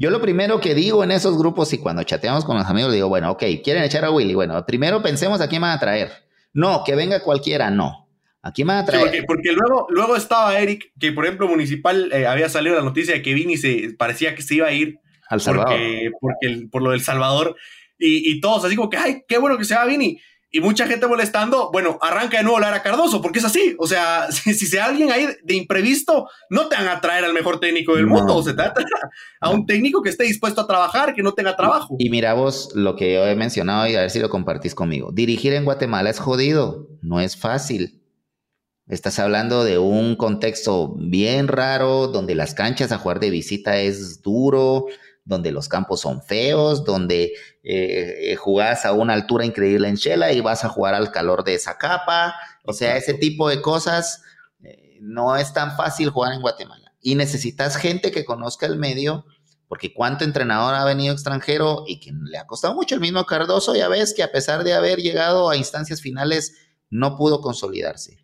Yo lo primero que digo en esos grupos y cuando chateamos con los amigos, digo, bueno, ok, quieren echar a Willy, bueno, primero pensemos a quién van a traer. No, que venga cualquiera, no. ¿A quién van a traer? porque, luego, luego estaba Eric, que por ejemplo Municipal eh, había salido la noticia de que Vini se parecía que se iba a ir al Salvador. Porque, por lo del Salvador y, todos así como que, ay, qué bueno que se va Vini. Y mucha gente molestando, bueno, arranca de nuevo Lara Cardoso, porque es así. O sea, si, si sea alguien ahí de imprevisto, no te van a traer al mejor técnico del mundo. O se trata a un técnico que esté dispuesto a trabajar, que no tenga trabajo. Y mira vos lo que yo he mencionado y a ver si lo compartís conmigo. Dirigir en Guatemala es jodido, no es fácil. Estás hablando de un contexto bien raro, donde las canchas a jugar de visita es duro, donde los campos son feos, donde eh, eh, jugás a una altura increíble en Shela y vas a jugar al calor de esa capa. O sea, ese tipo de cosas eh, no es tan fácil jugar en Guatemala. Y necesitas gente que conozca el medio, porque cuánto entrenador ha venido extranjero y que le ha costado mucho el mismo Cardoso, ya ves que a pesar de haber llegado a instancias finales, no pudo consolidarse.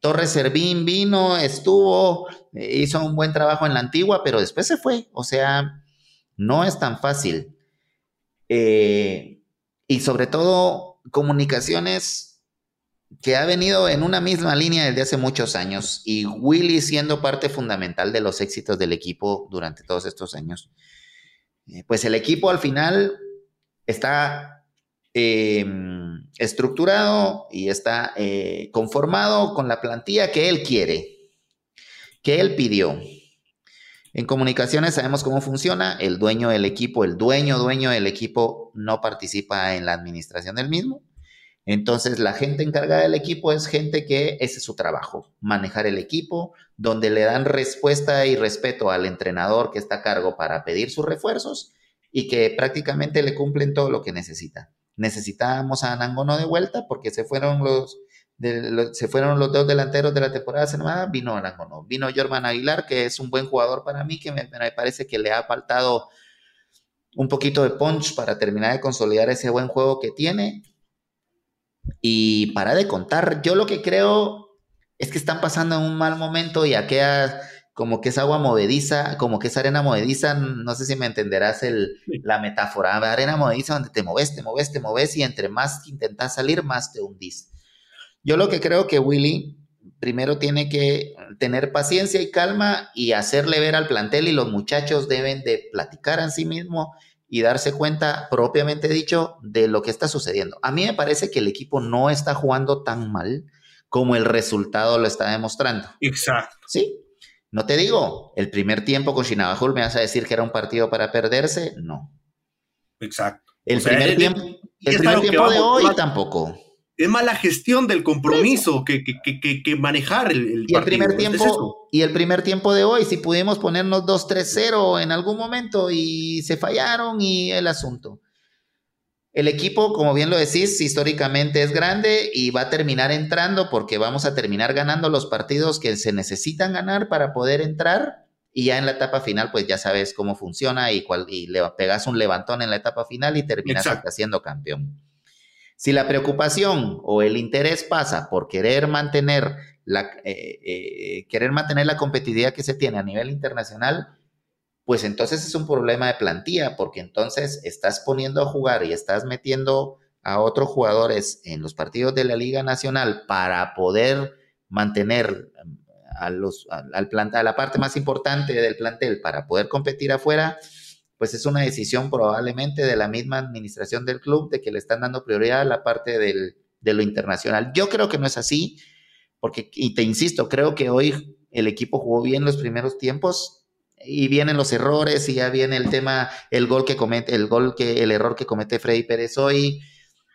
Torres Servín vino, estuvo, hizo un buen trabajo en la antigua, pero después se fue. O sea, no es tan fácil. Eh, y sobre todo, comunicaciones que ha venido en una misma línea desde hace muchos años y Willy siendo parte fundamental de los éxitos del equipo durante todos estos años. Eh, pues el equipo al final está em, estructurado y está eh, conformado con la plantilla que él quiere, que él pidió. En comunicaciones sabemos cómo funciona, el dueño del equipo, el dueño, dueño del equipo no participa en la administración del mismo. Entonces la gente encargada del equipo es gente que ese es su trabajo, manejar el equipo, donde le dan respuesta y respeto al entrenador que está a cargo para pedir sus refuerzos y que prácticamente le cumplen todo lo que necesita. Necesitábamos a Nangono de vuelta porque se fueron los se fueron los dos delanteros de la temporada semana, vino Arangono, vino Jorman Aguilar, que es un buen jugador para mí, que me, parece que le ha faltado un poquito de punch para terminar de consolidar ese buen juego que tiene. Y para de contar, yo lo que creo es que están pasando en un mal momento y aquellas como que es agua movediza, como que es arena movediza, no sé si me entenderás el, la metáfora, arena movediza donde te moves, te moves, te moves y entre más intentas salir, más te hundís. Yo lo que creo que Willy primero tiene que tener paciencia y calma y hacerle ver al plantel y los muchachos deben de platicar en sí mismo y darse cuenta, propiamente dicho, de lo que está sucediendo. A mí me parece que el equipo no está jugando tan mal como el resultado lo está demostrando. Exacto. Sí, no te digo, el primer tiempo con Shinabajul me vas a decir que era un partido para perderse. No. Exacto. El primer tiempo, el primer tiempo de hoy tampoco. Es mala gestión del compromiso que, que, que, manejar el, y El primer tiempo, y el primer tiempo de hoy, si pudimos ponernos 2-3-0 en algún momento y se fallaron y el asunto. El equipo, como bien lo decís, históricamente es grande y va a terminar entrando porque vamos a terminar ganando los partidos que se necesitan ganar para poder entrar. Y ya en la etapa final, pues ya sabes cómo funciona y, cual, y le pegas un levantón en la etapa final y terminas siendo campeón. Si la preocupación o el interés pasa por querer mantener la, eh, eh, querer mantener la competitividad que se tiene a nivel internacional, pues entonces es un problema de plantilla, porque entonces estás poniendo a jugar y estás metiendo a otros jugadores en los partidos de la Liga Nacional para poder mantener um, a, los, al a la parte más importante del plantel para poder competir afuera, pues es una decisión probablemente de la misma administración del club de que le están dando prioridad a la parte del, de lo internacional. Yo creo que no es así, porque, y te insisto, creo que hoy el equipo jugó bien los primeros tiempos, y vienen los errores y ya viene el tema, el gol que comete, el gol que, el error que comete Freddy Pérez hoy.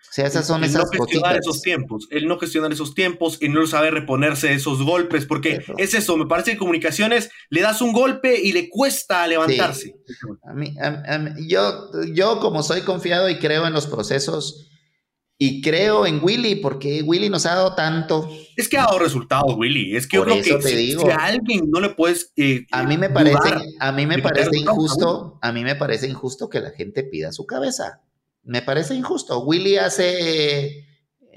O sea, esas son esas no gestionar esos tiempos, el no gestionar esos tiempos y no saber reponerse esos golpes, porque es eso, me parece que comunicaciones le das un golpe y le cuesta levantarse. A mí, yo, yo como soy confiado y creo en los procesos, y creo en Willy, porque Willy nos ha dado tanto. Es que ha dado resultados, Willy. Es que yo creo que si, a alguien no le puedes. Eh, a mí me parece, a mí me parece injusto, a mí me parece injusto que la gente pida su cabeza. Me parece injusto. Willy hace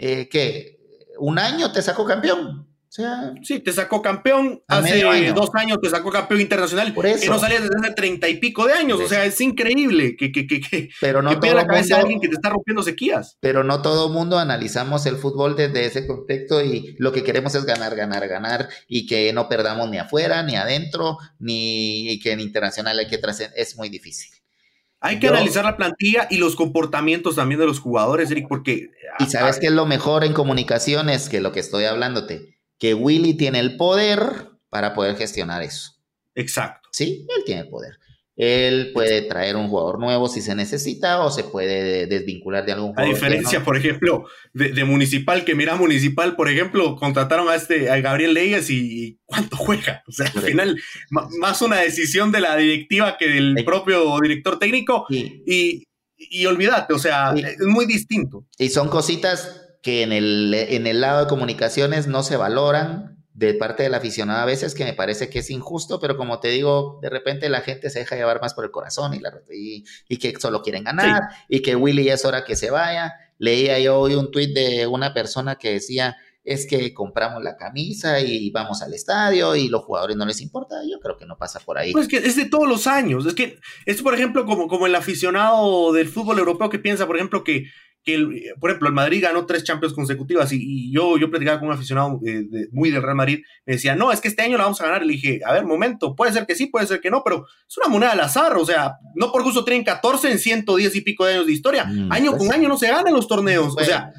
eh, ¿qué? Un año te sacó campeón. O sea, sí, te sacó campeón hace dos años, te sacó campeón internacional. Por eso. Que no salía desde hace treinta y pico de años. O sea, es increíble que, que, que, pero no la cabeza a alguien que te está rompiendo sequías. Pero no todo mundo analizamos el fútbol desde ese contexto y lo que queremos es ganar, ganar, ganar y que no perdamos ni afuera, ni adentro, ni y que en internacional hay que trascender. Es muy difícil. Hay que analizar la plantilla y los comportamientos también de los jugadores, Eric, porque. Y sabes que es lo mejor en comunicaciones que lo que estoy hablándote que Willy tiene el poder para poder gestionar eso. Exacto. Sí, él tiene el poder. Él puede traer un jugador nuevo si se necesita o se puede desvincular de algún jugador. A diferencia, por ejemplo, de, Municipal, que mira, Municipal, por ejemplo, contrataron a este a Gabriel Leyes y ¿cuánto juega? O sea, al final, más una decisión de la directiva que del propio director técnico. Y, y, olvídate, o sea, es muy distinto. Y son cositas que en el, en el lado de comunicaciones no se valoran de parte del aficionado a veces, que me parece que es injusto, pero como te digo, de repente la gente se deja llevar más por el corazón y, la, y, que solo quieren ganar y que Willy ya es hora que se vaya. Leía yo hoy un tuit de una persona que decía, es que compramos la camisa y vamos al estadio y los jugadores no les importa. Yo creo que no pasa por ahí. Pues que es de todos los años. Es que es, por ejemplo, como, como el aficionado del fútbol europeo que piensa, por ejemplo, que que, por ejemplo, el Madrid ganó tres Champions consecutivas y, yo, yo platicaba con un aficionado eh, muy del Real Madrid, me decía, no, es que este año la vamos a ganar. Le dije, a ver, momento, puede ser que sí, puede ser que no, pero es una moneda al azar, o sea, no por gusto tienen 14 en 110 y pico de años de historia. Mm, año pues con año no se ganan los torneos, o sea,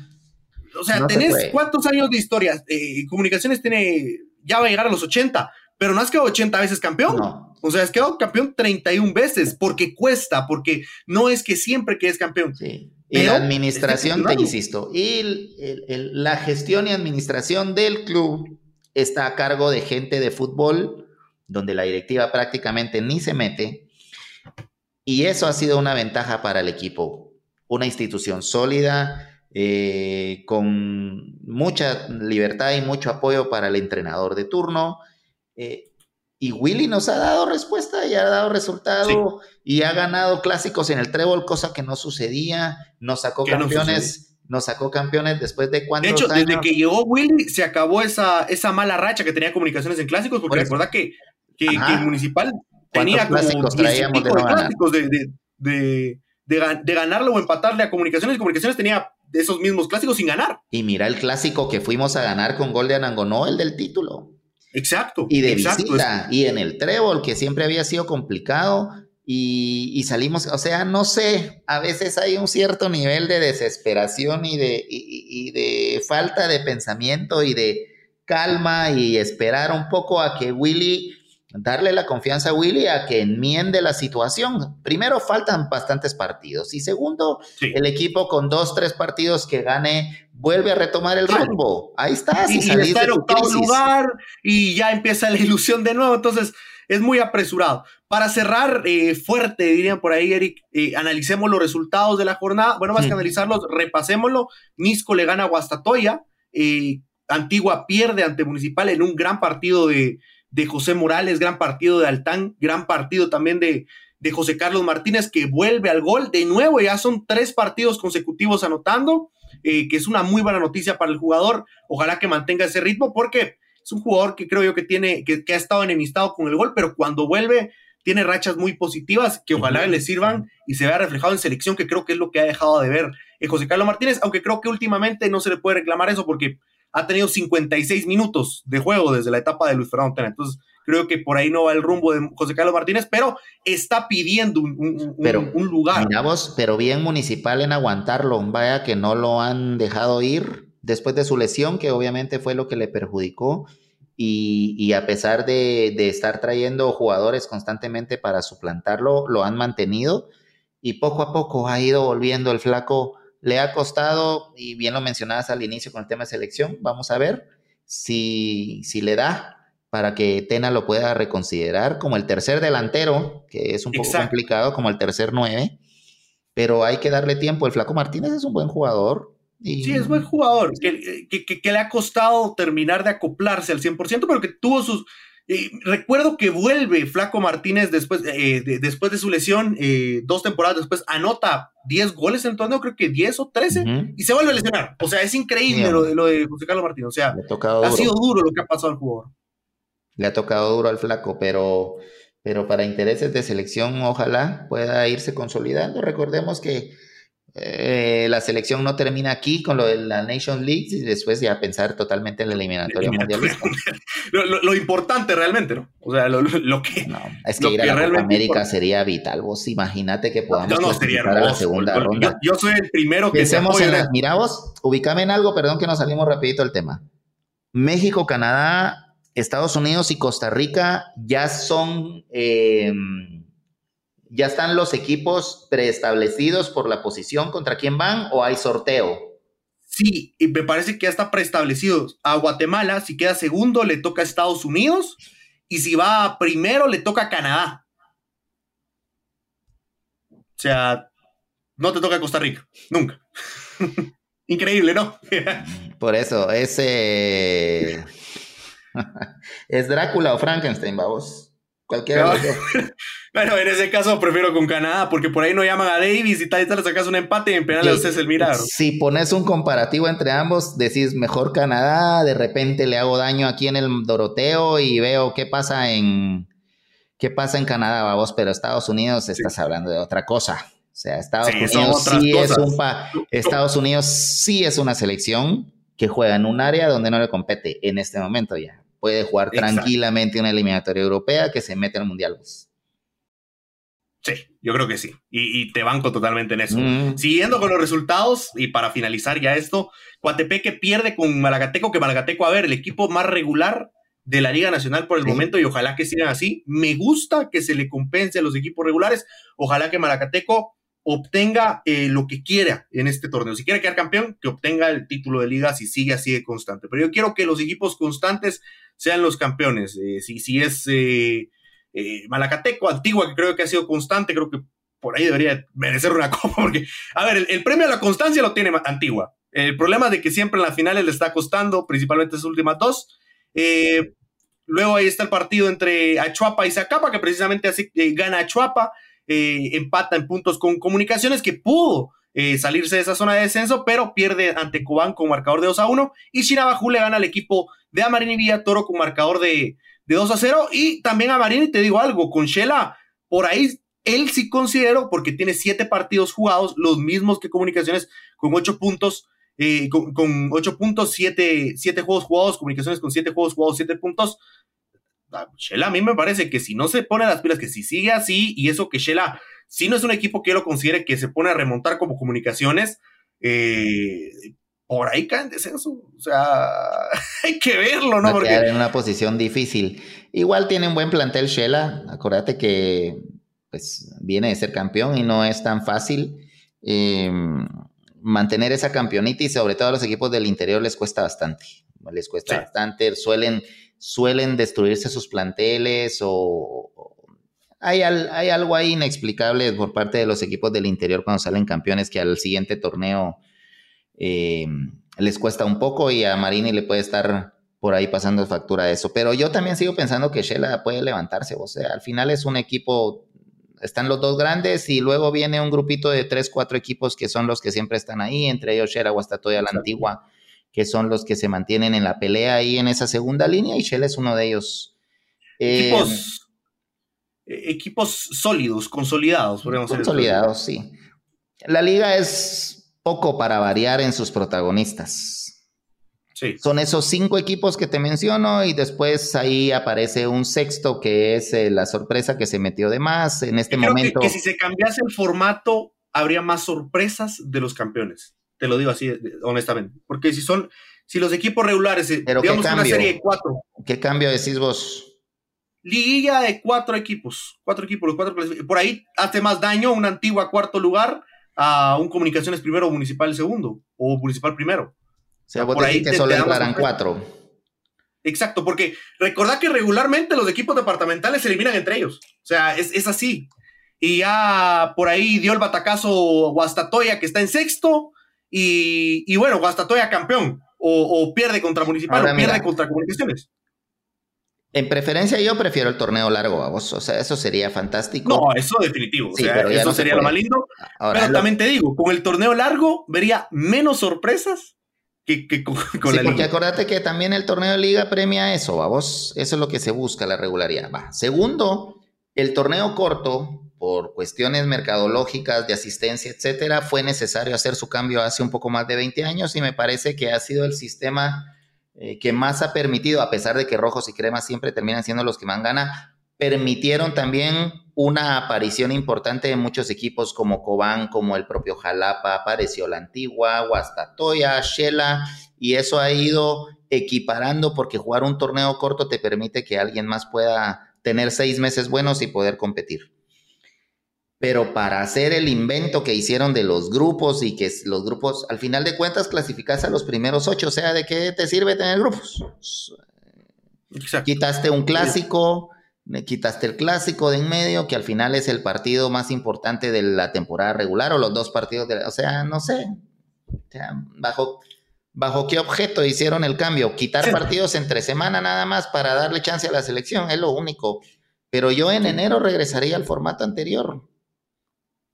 o sea, tenés cuántos años de historia. Eh, Comunicaciones tiene, ya va a llegar a los 80, pero no has quedado 80 veces campeón. O sea, has quedado campeón 31 veces porque cuesta, porque no es que siempre quedes campeón. Sí. Y la administración, te insisto, y la gestión y administración del club está a cargo de gente de fútbol, donde la directiva prácticamente ni se mete, y eso ha sido una ventaja para el equipo. Una institución sólida, eh, con mucha libertad y mucho apoyo para el entrenador de turno. Eh, y Willy nos ha dado respuesta y ha dado resultado y ha ganado clásicos en el trébol, cosa que no sucedía. Nos sacó campeones, nos sacó campeones después de cuántos De hecho, desde que llegó Willy se acabó esa, esa mala racha que tenía comunicaciones en clásicos, porque recuerda que, que, Municipal tenía como clásicos traíamos de, clásicos de, de, ganarle o empatarle a Comunicaciones. Comunicaciones tenía esos mismos clásicos sin ganar. Y mira el clásico que fuimos a ganar con gol de Anangonó, el del título. Exacto. Y de exacto, visita, y en el trébol, que siempre había sido complicado, y, salimos, o sea, no sé, a veces hay un cierto nivel de desesperación y de, y de falta de pensamiento y de calma y esperar un poco a que Willy darle la confianza a Willy a que enmiende la situación. Primero, faltan bastantes partidos. Y segundo, el equipo con dos, tres partidos que gane vuelve a retomar el rumbo. Ahí está. y, está en octavo lugar y ya empieza la ilusión de nuevo. Entonces, es muy apresurado. Para cerrar eh, fuerte, dirían por ahí, Eric, eh, analicemos los resultados de la jornada. Bueno, más que analizarlos, repasémoslo. Misco le gana a Guastatoya. Eh, Antigua pierde ante Municipal en un gran partido de, de José Morales, gran partido de Altán, gran partido también de, de José Carlos Martínez, que vuelve al gol. De nuevo, ya son tres partidos consecutivos anotando, eh, que es una muy buena noticia para el jugador. Ojalá que mantenga ese ritmo, porque es un jugador que creo yo que tiene, que, ha estado enemistado con el gol, pero cuando vuelve tiene rachas muy positivas que ojalá le sirvan y se vea reflejado en selección, que creo que es lo que ha dejado de ver eh, José Carlos Martínez, aunque creo que últimamente no se le puede reclamar eso porque ha tenido 56 minutos de juego desde la etapa de Luis Fernando Tena. Entonces, creo que por ahí no va el rumbo de José Carlos Martínez, pero está pidiendo un, un, lugar. Miramos, pero bien municipal en aguantarlo. Vaya que no lo han dejado ir después de su lesión, que obviamente fue lo que le perjudicó. Y, a pesar de, de, estar trayendo jugadores constantemente para suplantarlo, lo han mantenido y poco a poco ha ido volviendo el flaco le ha costado, y bien lo mencionabas al inicio con el tema de selección, vamos a ver si, si le da para que Tena lo pueda reconsiderar como el tercer delantero, que es un poco complicado, como el tercer nueve, pero hay que darle tiempo. El Flaco Martínez es un buen jugador. Y... Sí, es buen jugador, que, que, le ha costado terminar de acoplarse al 100%, pero que tuvo sus, recuerdo que vuelve Flaco Martínez después, eh, de, después de su lesión, eh, dos temporadas después, anota 10 goles en torneo, creo que 10 o 13, y se vuelve a lesionar. O sea, es increíble lo, de, lo de José Carlos Martínez. O sea, ha sido duro lo que ha pasado al jugador. Le ha tocado duro al Flaco, pero, pero para intereses de selección, ojalá pueda irse consolidando. Recordemos que eh, la selección no termina aquí con lo de la Nation League y después ya pensar totalmente en la eliminatoria mundial. lo, importante realmente, ¿no? O sea, lo, que. No, es que ir a la Copa América sería vital. Vos imagínate que podamos no, a la segunda ronda. Yo, soy el primero que Pensemos se en las, Mira vos, ubícame en algo, perdón que nos salimos rapidito del tema. México, Canadá, Estados Unidos y Costa Rica ya son. Eh, ¿Ya están los equipos preestablecidos por la posición contra quién van o hay sorteo? Sí, y me parece que ya está preestablecido. A Guatemala, si queda segundo, le toca a Estados Unidos. Y si va primero, le toca a Canadá. O sea, no te toca Costa Rica. Nunca. Increíble, ¿no? Por eso, ese. es Drácula o Frankenstein, vamos. Cualquiera de los Bueno, en ese caso prefiero con Canadá, porque por ahí no llaman a Davis y tal y tal, le sacas un empate y en penal es el milagro. Si pones un comparativo entre ambos, decís mejor Canadá, de repente le hago daño aquí en el Doroteo y veo qué pasa en qué pasa en Canadá, vamos, pero Estados Unidos estás hablando de otra cosa. O sea, Estados Unidos sí es un Estados Unidos sí es una selección que juega en un área donde no le compete en este momento ya. Puede jugar tranquilamente una eliminatoria europea que se mete al Mundial. Sí, yo creo que sí. Y, te banco totalmente en eso. Mm. Siguiendo con los resultados, y para finalizar ya esto, Coatepeque pierde con Malagateco, que Malagateco, a ver, el equipo más regular de la Liga Nacional por el momento, y ojalá que sigan así. Me gusta que se le compense a los equipos regulares. Ojalá que Malacateco obtenga eh, lo que quiera en este torneo. Si quiere quedar campeón, que obtenga el título de liga si sigue así de constante. Pero yo quiero que los equipos constantes sean los campeones. Eh, si, si es eh, eh, Malacateco, Antigua, que creo que ha sido constante, creo que por ahí debería merecer una copa, porque, a ver, el, premio a la constancia lo tiene Antigua. El problema de que siempre en las finales le está costando, principalmente sus últimas dos. Eh, luego ahí está el partido entre Achuapa y Zacapa, que precisamente así gana Achuapa, empata en puntos con Comunicaciones, que pudo salirse de esa zona de descenso, pero pierde ante Cobán con marcador de 2 a 1. Y Shinabajú le gana al equipo de Amarini Villa Toro con marcador de, de 2 a 0. Y también a Marini te digo algo, con Shela, por ahí él sí considero, porque tiene siete partidos jugados, los mismos que Comunicaciones, con ocho puntos, eh, con, ocho puntos, siete, siete, juegos jugados, Comunicaciones con siete juegos jugados, siete puntos. Ah, Shela a mí me parece que si no se pone las pilas, que si sigue así, y eso que Shela, si no es un equipo que yo lo considere que se pone a remontar como Comunicaciones, eh, por ahí cae en descenso. O sea, hay que verlo, ¿no? Porque... en una posición difícil. Igual tiene un buen plantel Shela. Acuérdate que pues, viene de ser campeón y no es tan fácil. Em, mantener esa campeonita y sobre todo a los equipos del interior les cuesta bastante. Les cuesta bastante. Suelen, suelen destruirse sus planteles o, hay, hay, algo ahí inexplicable por parte de los equipos del interior cuando salen campeones que al siguiente torneo eh, les cuesta un poco y a Marini le puede estar por ahí pasando factura de eso. Pero yo también sigo pensando que Shela puede levantarse. O sea, al final es un equipo, están los dos grandes y luego viene un grupito de tres, cuatro equipos que son los que siempre están ahí, entre ellos Shela, Guastatoya, la antigua, que son los que se mantienen en la pelea ahí en esa segunda línea y Shela es uno de ellos. Equipos, eh, equipos sólidos, consolidados, podríamos decir. Consolidados, sí. La liga es poco para variar en sus protagonistas. Sí. Son esos cinco equipos que te menciono y después ahí aparece un sexto que es eh, la sorpresa que se metió de más en este momento. Que, si se cambiase el formato habría más sorpresas de los campeones. Te lo digo así honestamente, porque si son si los equipos regulares, eh, Pero digamos una serie de cuatro. ¿Qué cambio decís vos? Liguilla de cuatro equipos, cuatro equipos, los cuatro por ahí hace más daño una antigua cuarto lugar a un comunicaciones primero o municipal segundo o municipal primero. O sea, por ahí que solo entrarán cuatro. Exacto, porque recordad que regularmente los equipos departamentales se eliminan entre ellos. O sea, es, así. Y ya por ahí dio el batacazo Guastatoya que está en sexto. Y, bueno, Guastatoya campeón. O, pierde contra Municipal o pierde contra Comunicaciones. En preferencia yo prefiero el torneo largo, a vos. O sea, eso sería fantástico. No, eso definitivo. Sí, pero eso sería lo más lindo. pero también te digo, con el torneo largo vería menos sorpresas que, con, sí, la porque acordate que también el torneo de liga premia eso, vos. Eso es lo que se busca, la regularidad. Va. Segundo, el torneo corto, por cuestiones mercadológicas, de asistencia, etcétera, fue necesario hacer su cambio hace un poco más de 20 años y me parece que ha sido el sistema eh, que más ha permitido, a pesar de que rojos y cremas siempre terminan siendo los que más gana, permitieron también una aparición importante de muchos equipos como Cobán, como el propio Jalapa, apareció la antigua, Guastatoya, Shela, y eso ha ido equiparando porque jugar un torneo corto te permite que alguien más pueda tener seis meses buenos y poder competir pero para hacer el invento que hicieron de los grupos y que los grupos, al final de cuentas, clasificas a los primeros ocho, o sea, ¿de qué te sirve tener grupos? Quitaste un clásico, quitaste el clásico de en medio, que al final es el partido más importante de la temporada regular, o los dos partidos de, o sea, no sé, bajo, bajo qué objeto hicieron el cambio, quitar partidos entre semana nada más para darle chance a la selección, es lo único. Pero yo en enero regresaría al formato anterior.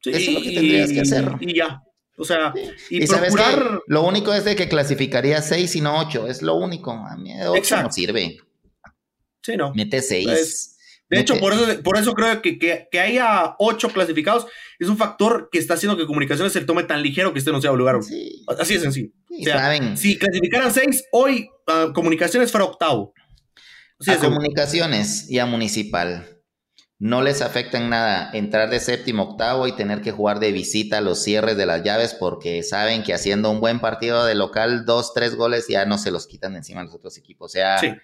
Eso es lo que tendrías que hacer. Y ya. O sea, y, procurar... lo único es de que clasificaría seis y no ocho. Es lo único. A mí ocho no sirve. Sí, no. Mete seis. Pues, de hecho, por eso, por eso creo que, que, haya ocho clasificados es un factor que está haciendo que Comunicaciones se tome tan ligero que este no sea un lugar. Así es sencillo. o sea, si clasificaran seis, hoy ah, Comunicaciones fuera octavo. a Comunicaciones y a Municipal no les afecta en nada entrar de séptimo, octavo y tener que jugar de visita a los cierres de las llaves porque saben que haciendo un buen partido de local, dos, tres goles ya no se los quitan de encima los otros equipos. O sea, eh,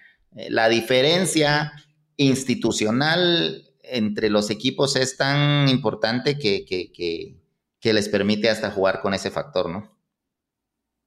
la diferencia institucional entre los equipos es tan importante que, que, que, que les permite hasta jugar con ese factor, ¿no?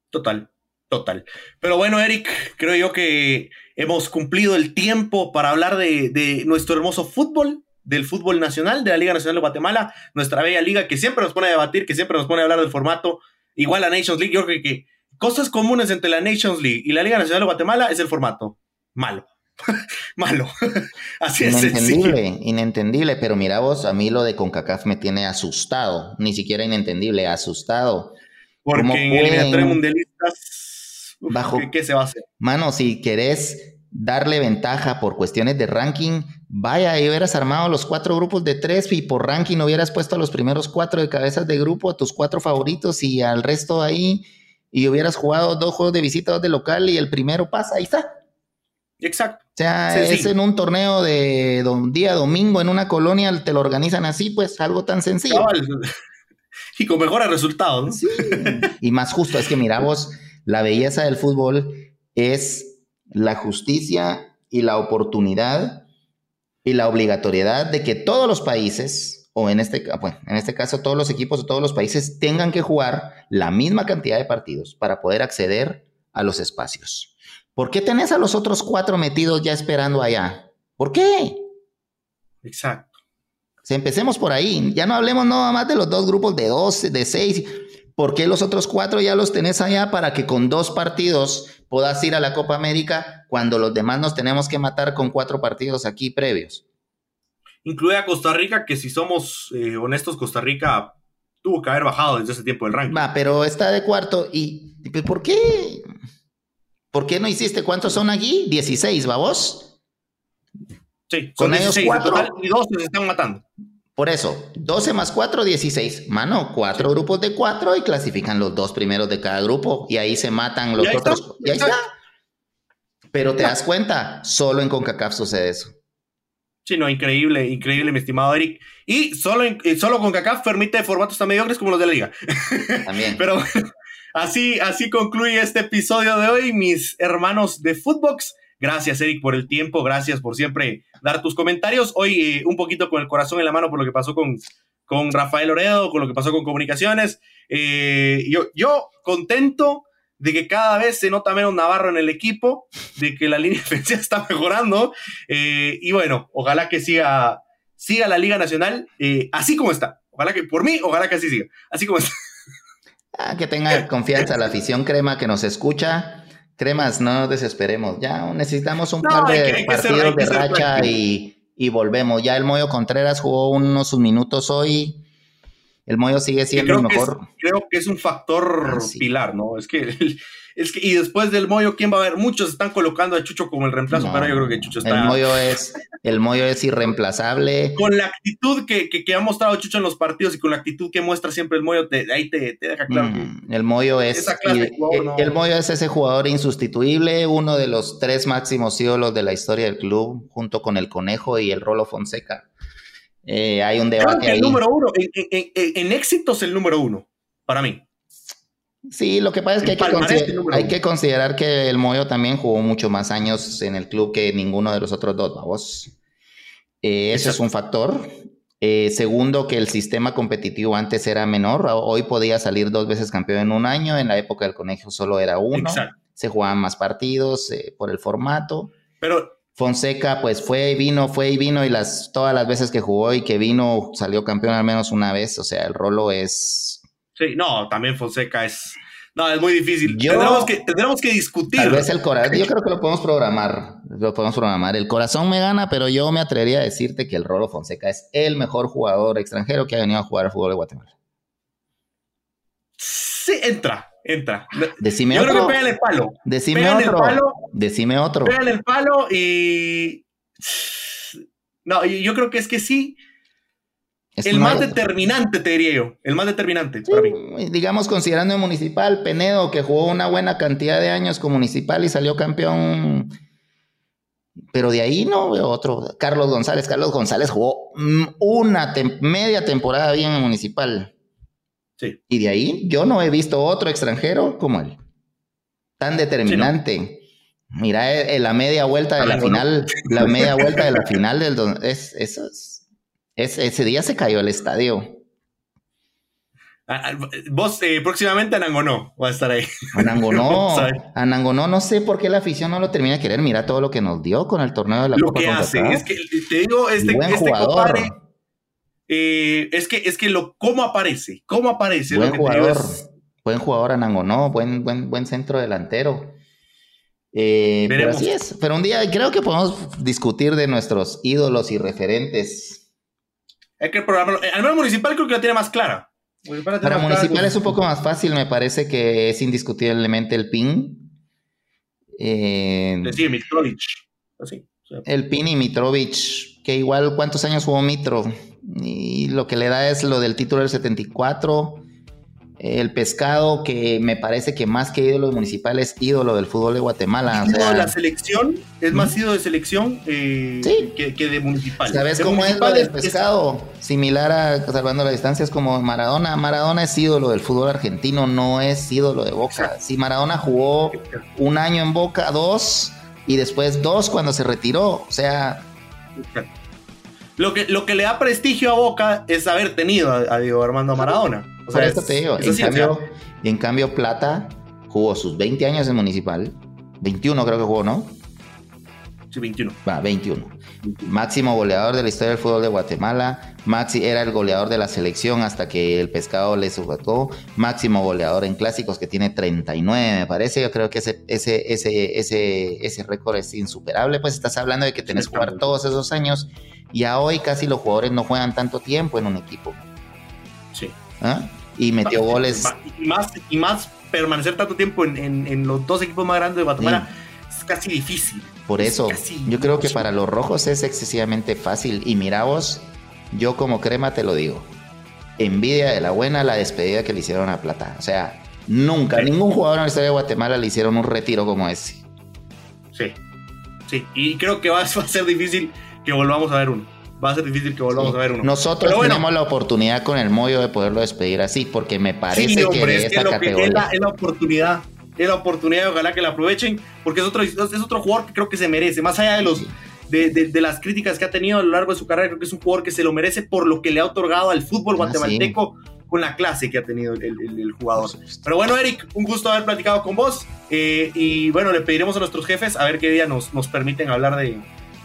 Total, total. Pero bueno, Eric, creo yo que hemos cumplido el tiempo para hablar de, de nuestro hermoso fútbol del fútbol nacional, de la Liga Nacional de Guatemala, nuestra bella liga que siempre nos pone a debatir, que siempre nos pone a hablar del formato, igual la Nations League, yo creo que cosas comunes entre la Nations League y la Liga Nacional de Guatemala es el formato. Malo. Malo. Así es. Inentendible, inentendible, pero mira vos, a mí lo de CONCACAF me tiene asustado, ni siquiera inentendible, asustado. Porque en mundialistas, bajo, ¿qué, se va a hacer? Mano, si querés darle ventaja por cuestiones de ranking, vaya, y hubieras armado los cuatro grupos de tres y por ranking hubieras puesto a los primeros cuatro de cabezas de grupo, a tus cuatro favoritos y al resto ahí, y hubieras jugado dos juegos de visita, dos de local y el primero pasa, ahí está. Exacto. O sea, es en un torneo de día domingo en una colonia, te lo organizan así, pues algo tan sencillo. Y con mejores resultados. Sí. y más justo, es que mira vos, la belleza del fútbol es la justicia y la oportunidad y la obligatoriedad de que todos los países, o en este, bueno, en este caso todos los equipos de todos los países, tengan que jugar la misma cantidad de partidos para poder acceder a los espacios. ¿Por qué tenés a los otros cuatro metidos ya esperando allá? ¿Por qué? Exacto. empecemos por ahí. Ya no hablemos nada más de los dos grupos de dos, de seis. ¿Por qué los otros cuatro ya los tenés allá para que con dos partidos puedas ir a la Copa América cuando los demás nos tenemos que matar con cuatro partidos aquí previos? Incluye a Costa Rica, que si somos eh, honestos, Costa Rica tuvo que haber bajado desde ese tiempo el ranking. Va, pero está de cuarto. ¿Y por qué? ¿Por qué no hiciste? ¿Cuántos son aquí? 16, ¿va vos? Sí, con ellos cuatro. y dos se están matando. Por eso, 12 más 4, 16. Mano, cuatro grupos de cuatro y clasifican los dos primeros de cada grupo y ahí se matan los otros. y ahí está. Pero te das cuenta, solo en CONCACAF sucede eso. Sí, no, increíble, increíble, mi estimado Eric. Y solo, en, solo CONCACAF permite formatos tan mediocres como los de la liga. También. Pero así, así concluye este episodio de hoy, mis hermanos de Footbox. Gracias, Eric, por el tiempo. Gracias por siempre dar tus comentarios. Hoy eh, un poquito con el corazón en la mano por lo que pasó con, con Rafael Oredo, con lo que pasó con comunicaciones. Eh, yo, yo contento de que cada vez se nota menos Navarro en el equipo, de que la línea defensiva está mejorando. Eh, y bueno, ojalá que siga, siga la Liga Nacional así como está. Ojalá que, por mí, ojalá que así siga. Así como está. Ah, que tenga confianza la afición crema que nos escucha Cremas, no desesperemos. Ya necesitamos un par de partidos de racha y, volvemos. Ya el Moyo Contreras jugó unos minutos hoy. El Moyo sigue siendo el mejor. creo que es un factor ah, pilar, ¿no? Es que es que, y después del Moyo, ¿quién va a ver? Muchos están colocando a Chucho como el reemplazo, pero yo creo que Chucho está. El Moyo es, el Moyo es irreemplazable. Con la actitud que, ha mostrado Chucho en los partidos y con la actitud que muestra siempre el Moyo, ahí te, deja claro. Mm, el Moyo es. el, Moyo es ese jugador insustituible, uno de los tres máximos ídolos de la historia del club, junto con el Conejo y el Rolo Fonseca. Eh, hay un debate. el número uno, en, en éxitos, el número uno, para mí. Sí, lo que pasa es que hay que, considerar que el Moyo también jugó mucho más años en el club que ninguno de los otros dos, vamos. Eh, ese es un factor. Eh, segundo, que el sistema competitivo antes era menor. Hoy podía salir dos veces campeón en un año. En la época del conejo solo era uno. Se jugaban más partidos eh, por el formato. Pero Fonseca, pues fue y vino, fue y vino, y las, todas las veces que jugó y que vino salió campeón al menos una vez. O sea, el rolo es Sí, no, también Fonseca es. No, es muy difícil. tendremos, que, tendremos que discutir. Tal vez el corazón. Yo creo que lo podemos programar. Lo podemos programar. El corazón me gana, pero yo me atrevería a decirte que el Rolo Fonseca es el mejor jugador extranjero que ha venido a jugar al fútbol de Guatemala. Sí, entra, entra. Decime yo otro. creo que pégale el palo. Decime otro. El palo, Decime otro. Pégale el palo y. No, yo creo que es que sí el más determinante, te diría yo. El más determinante para mí. Digamos, considerando el municipal, Penedo, que jugó una buena cantidad de años con municipal y salió campeón. Pero de ahí no veo otro. Carlos González. Carlos González jugó una media temporada bien en municipal. Sí. Y de ahí yo no he visto otro extranjero como él. Tan determinante. Mira, eh, la media vuelta de la final, la media vuelta de la final del es, eso es ese día se cayó el estadio. Ah, vos eh, próximamente Anangonó va a estar ahí. Anangonó. Anangonó, no sé por qué la afición no lo termina de querer. Mira todo lo que nos dio con el torneo de la Lo que hace, es que te digo, este, Buen este jugador. Eh, es que, es que lo, cómo aparece, cómo aparece. Buen jugador, buen jugador Anangonó, buen, buen, buen centro delantero. Eh, pero así es. Pero un día creo que podemos discutir de nuestros ídolos y referentes hay que programarlo. Al menos municipal creo que la tiene más clara. Para municipal es un poco más fácil, me parece que es indiscutiblemente el PIN. Eh, sí, así. El Pini Mitrovic, que igual cuántos años jugó Mitro, y lo que le da es lo del título del 74 el pescado que me parece que más que ídolo municipal es ídolo del fútbol de Guatemala. O sea, la selección es más ídolo de selección eh, que, de municipal. ¿Sabes cómo es lo del pescado? Similar a salvando la distancia es como Maradona. Maradona es ídolo del fútbol argentino, no es ídolo de Boca. Si Maradona jugó un año en Boca, dos, y después dos cuando se retiró. O sea, lo que, lo que le da prestigio a Boca es haber tenido a, Diego Armando Maradona. O sea, te digo. En, cambio, y en cambio, Plata jugó sus 20 años en Municipal. 21 creo que jugó, ¿no? Sí, 21. Va, 21. Máximo goleador de la historia del fútbol de Guatemala. Maxi era el goleador de la selección hasta que el pescado le sujetó. Máximo goleador en clásicos que tiene 39, me parece. Yo creo que ese, ese, ese, ese, ese récord es insuperable. Pues estás hablando de que tenés que jugar todos esos años y a hoy casi los jugadores no juegan tanto tiempo en un equipo. Sí. ¿Ah? Y metió goles. Y más, y más permanecer tanto tiempo en, los dos equipos más grandes de Guatemala es casi difícil. Por eso, yo creo que para los rojos es excesivamente fácil. Y mira vos, yo como crema te lo digo. Envidia de la buena la despedida que le hicieron a Plata. O sea, nunca, ningún jugador en la historia de Guatemala le hicieron un retiro como ese. Sí, sí. Y creo que va a ser difícil que volvamos a ver uno. Va a ser difícil que volvamos a ver uno. Nosotros tenemos la oportunidad con el Moyo de poderlo despedir así, porque me parece que de esta categoría. es, la, es la oportunidad es la oportunidad, ojalá que la aprovechen, porque es otro, es otro jugador que creo que se merece, más allá de los de, de, las críticas que ha tenido a lo largo de su carrera, creo que es un jugador que se lo merece por lo que le ha otorgado al fútbol ah, guatemalteco con la clase que ha tenido el, el, jugador. Pero bueno, Eric, un gusto haber platicado con vos, eh, y bueno, le pediremos a nuestros jefes a ver qué día nos, nos permiten hablar de,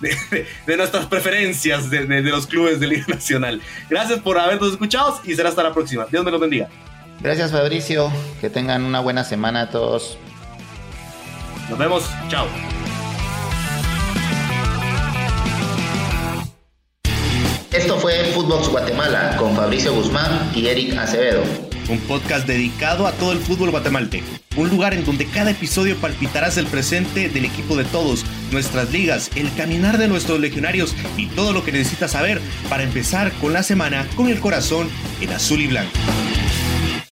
de, nuestras preferencias de, los clubes de Liga Nacional. Gracias por habernos escuchado y será hasta la próxima. Dios me los bendiga. Gracias Fabricio, que tengan una buena semana a todos. Nos vemos, chao. Esto fue Footbox Guatemala con Fabricio Guzmán y Eric Acevedo un podcast dedicado a todo el fútbol guatemalteco. Un lugar en donde cada episodio palpitarás el presente del equipo de todos, nuestras ligas, el caminar de nuestros legionarios y todo lo que necesitas saber para empezar con la semana con el corazón en azul y blanco.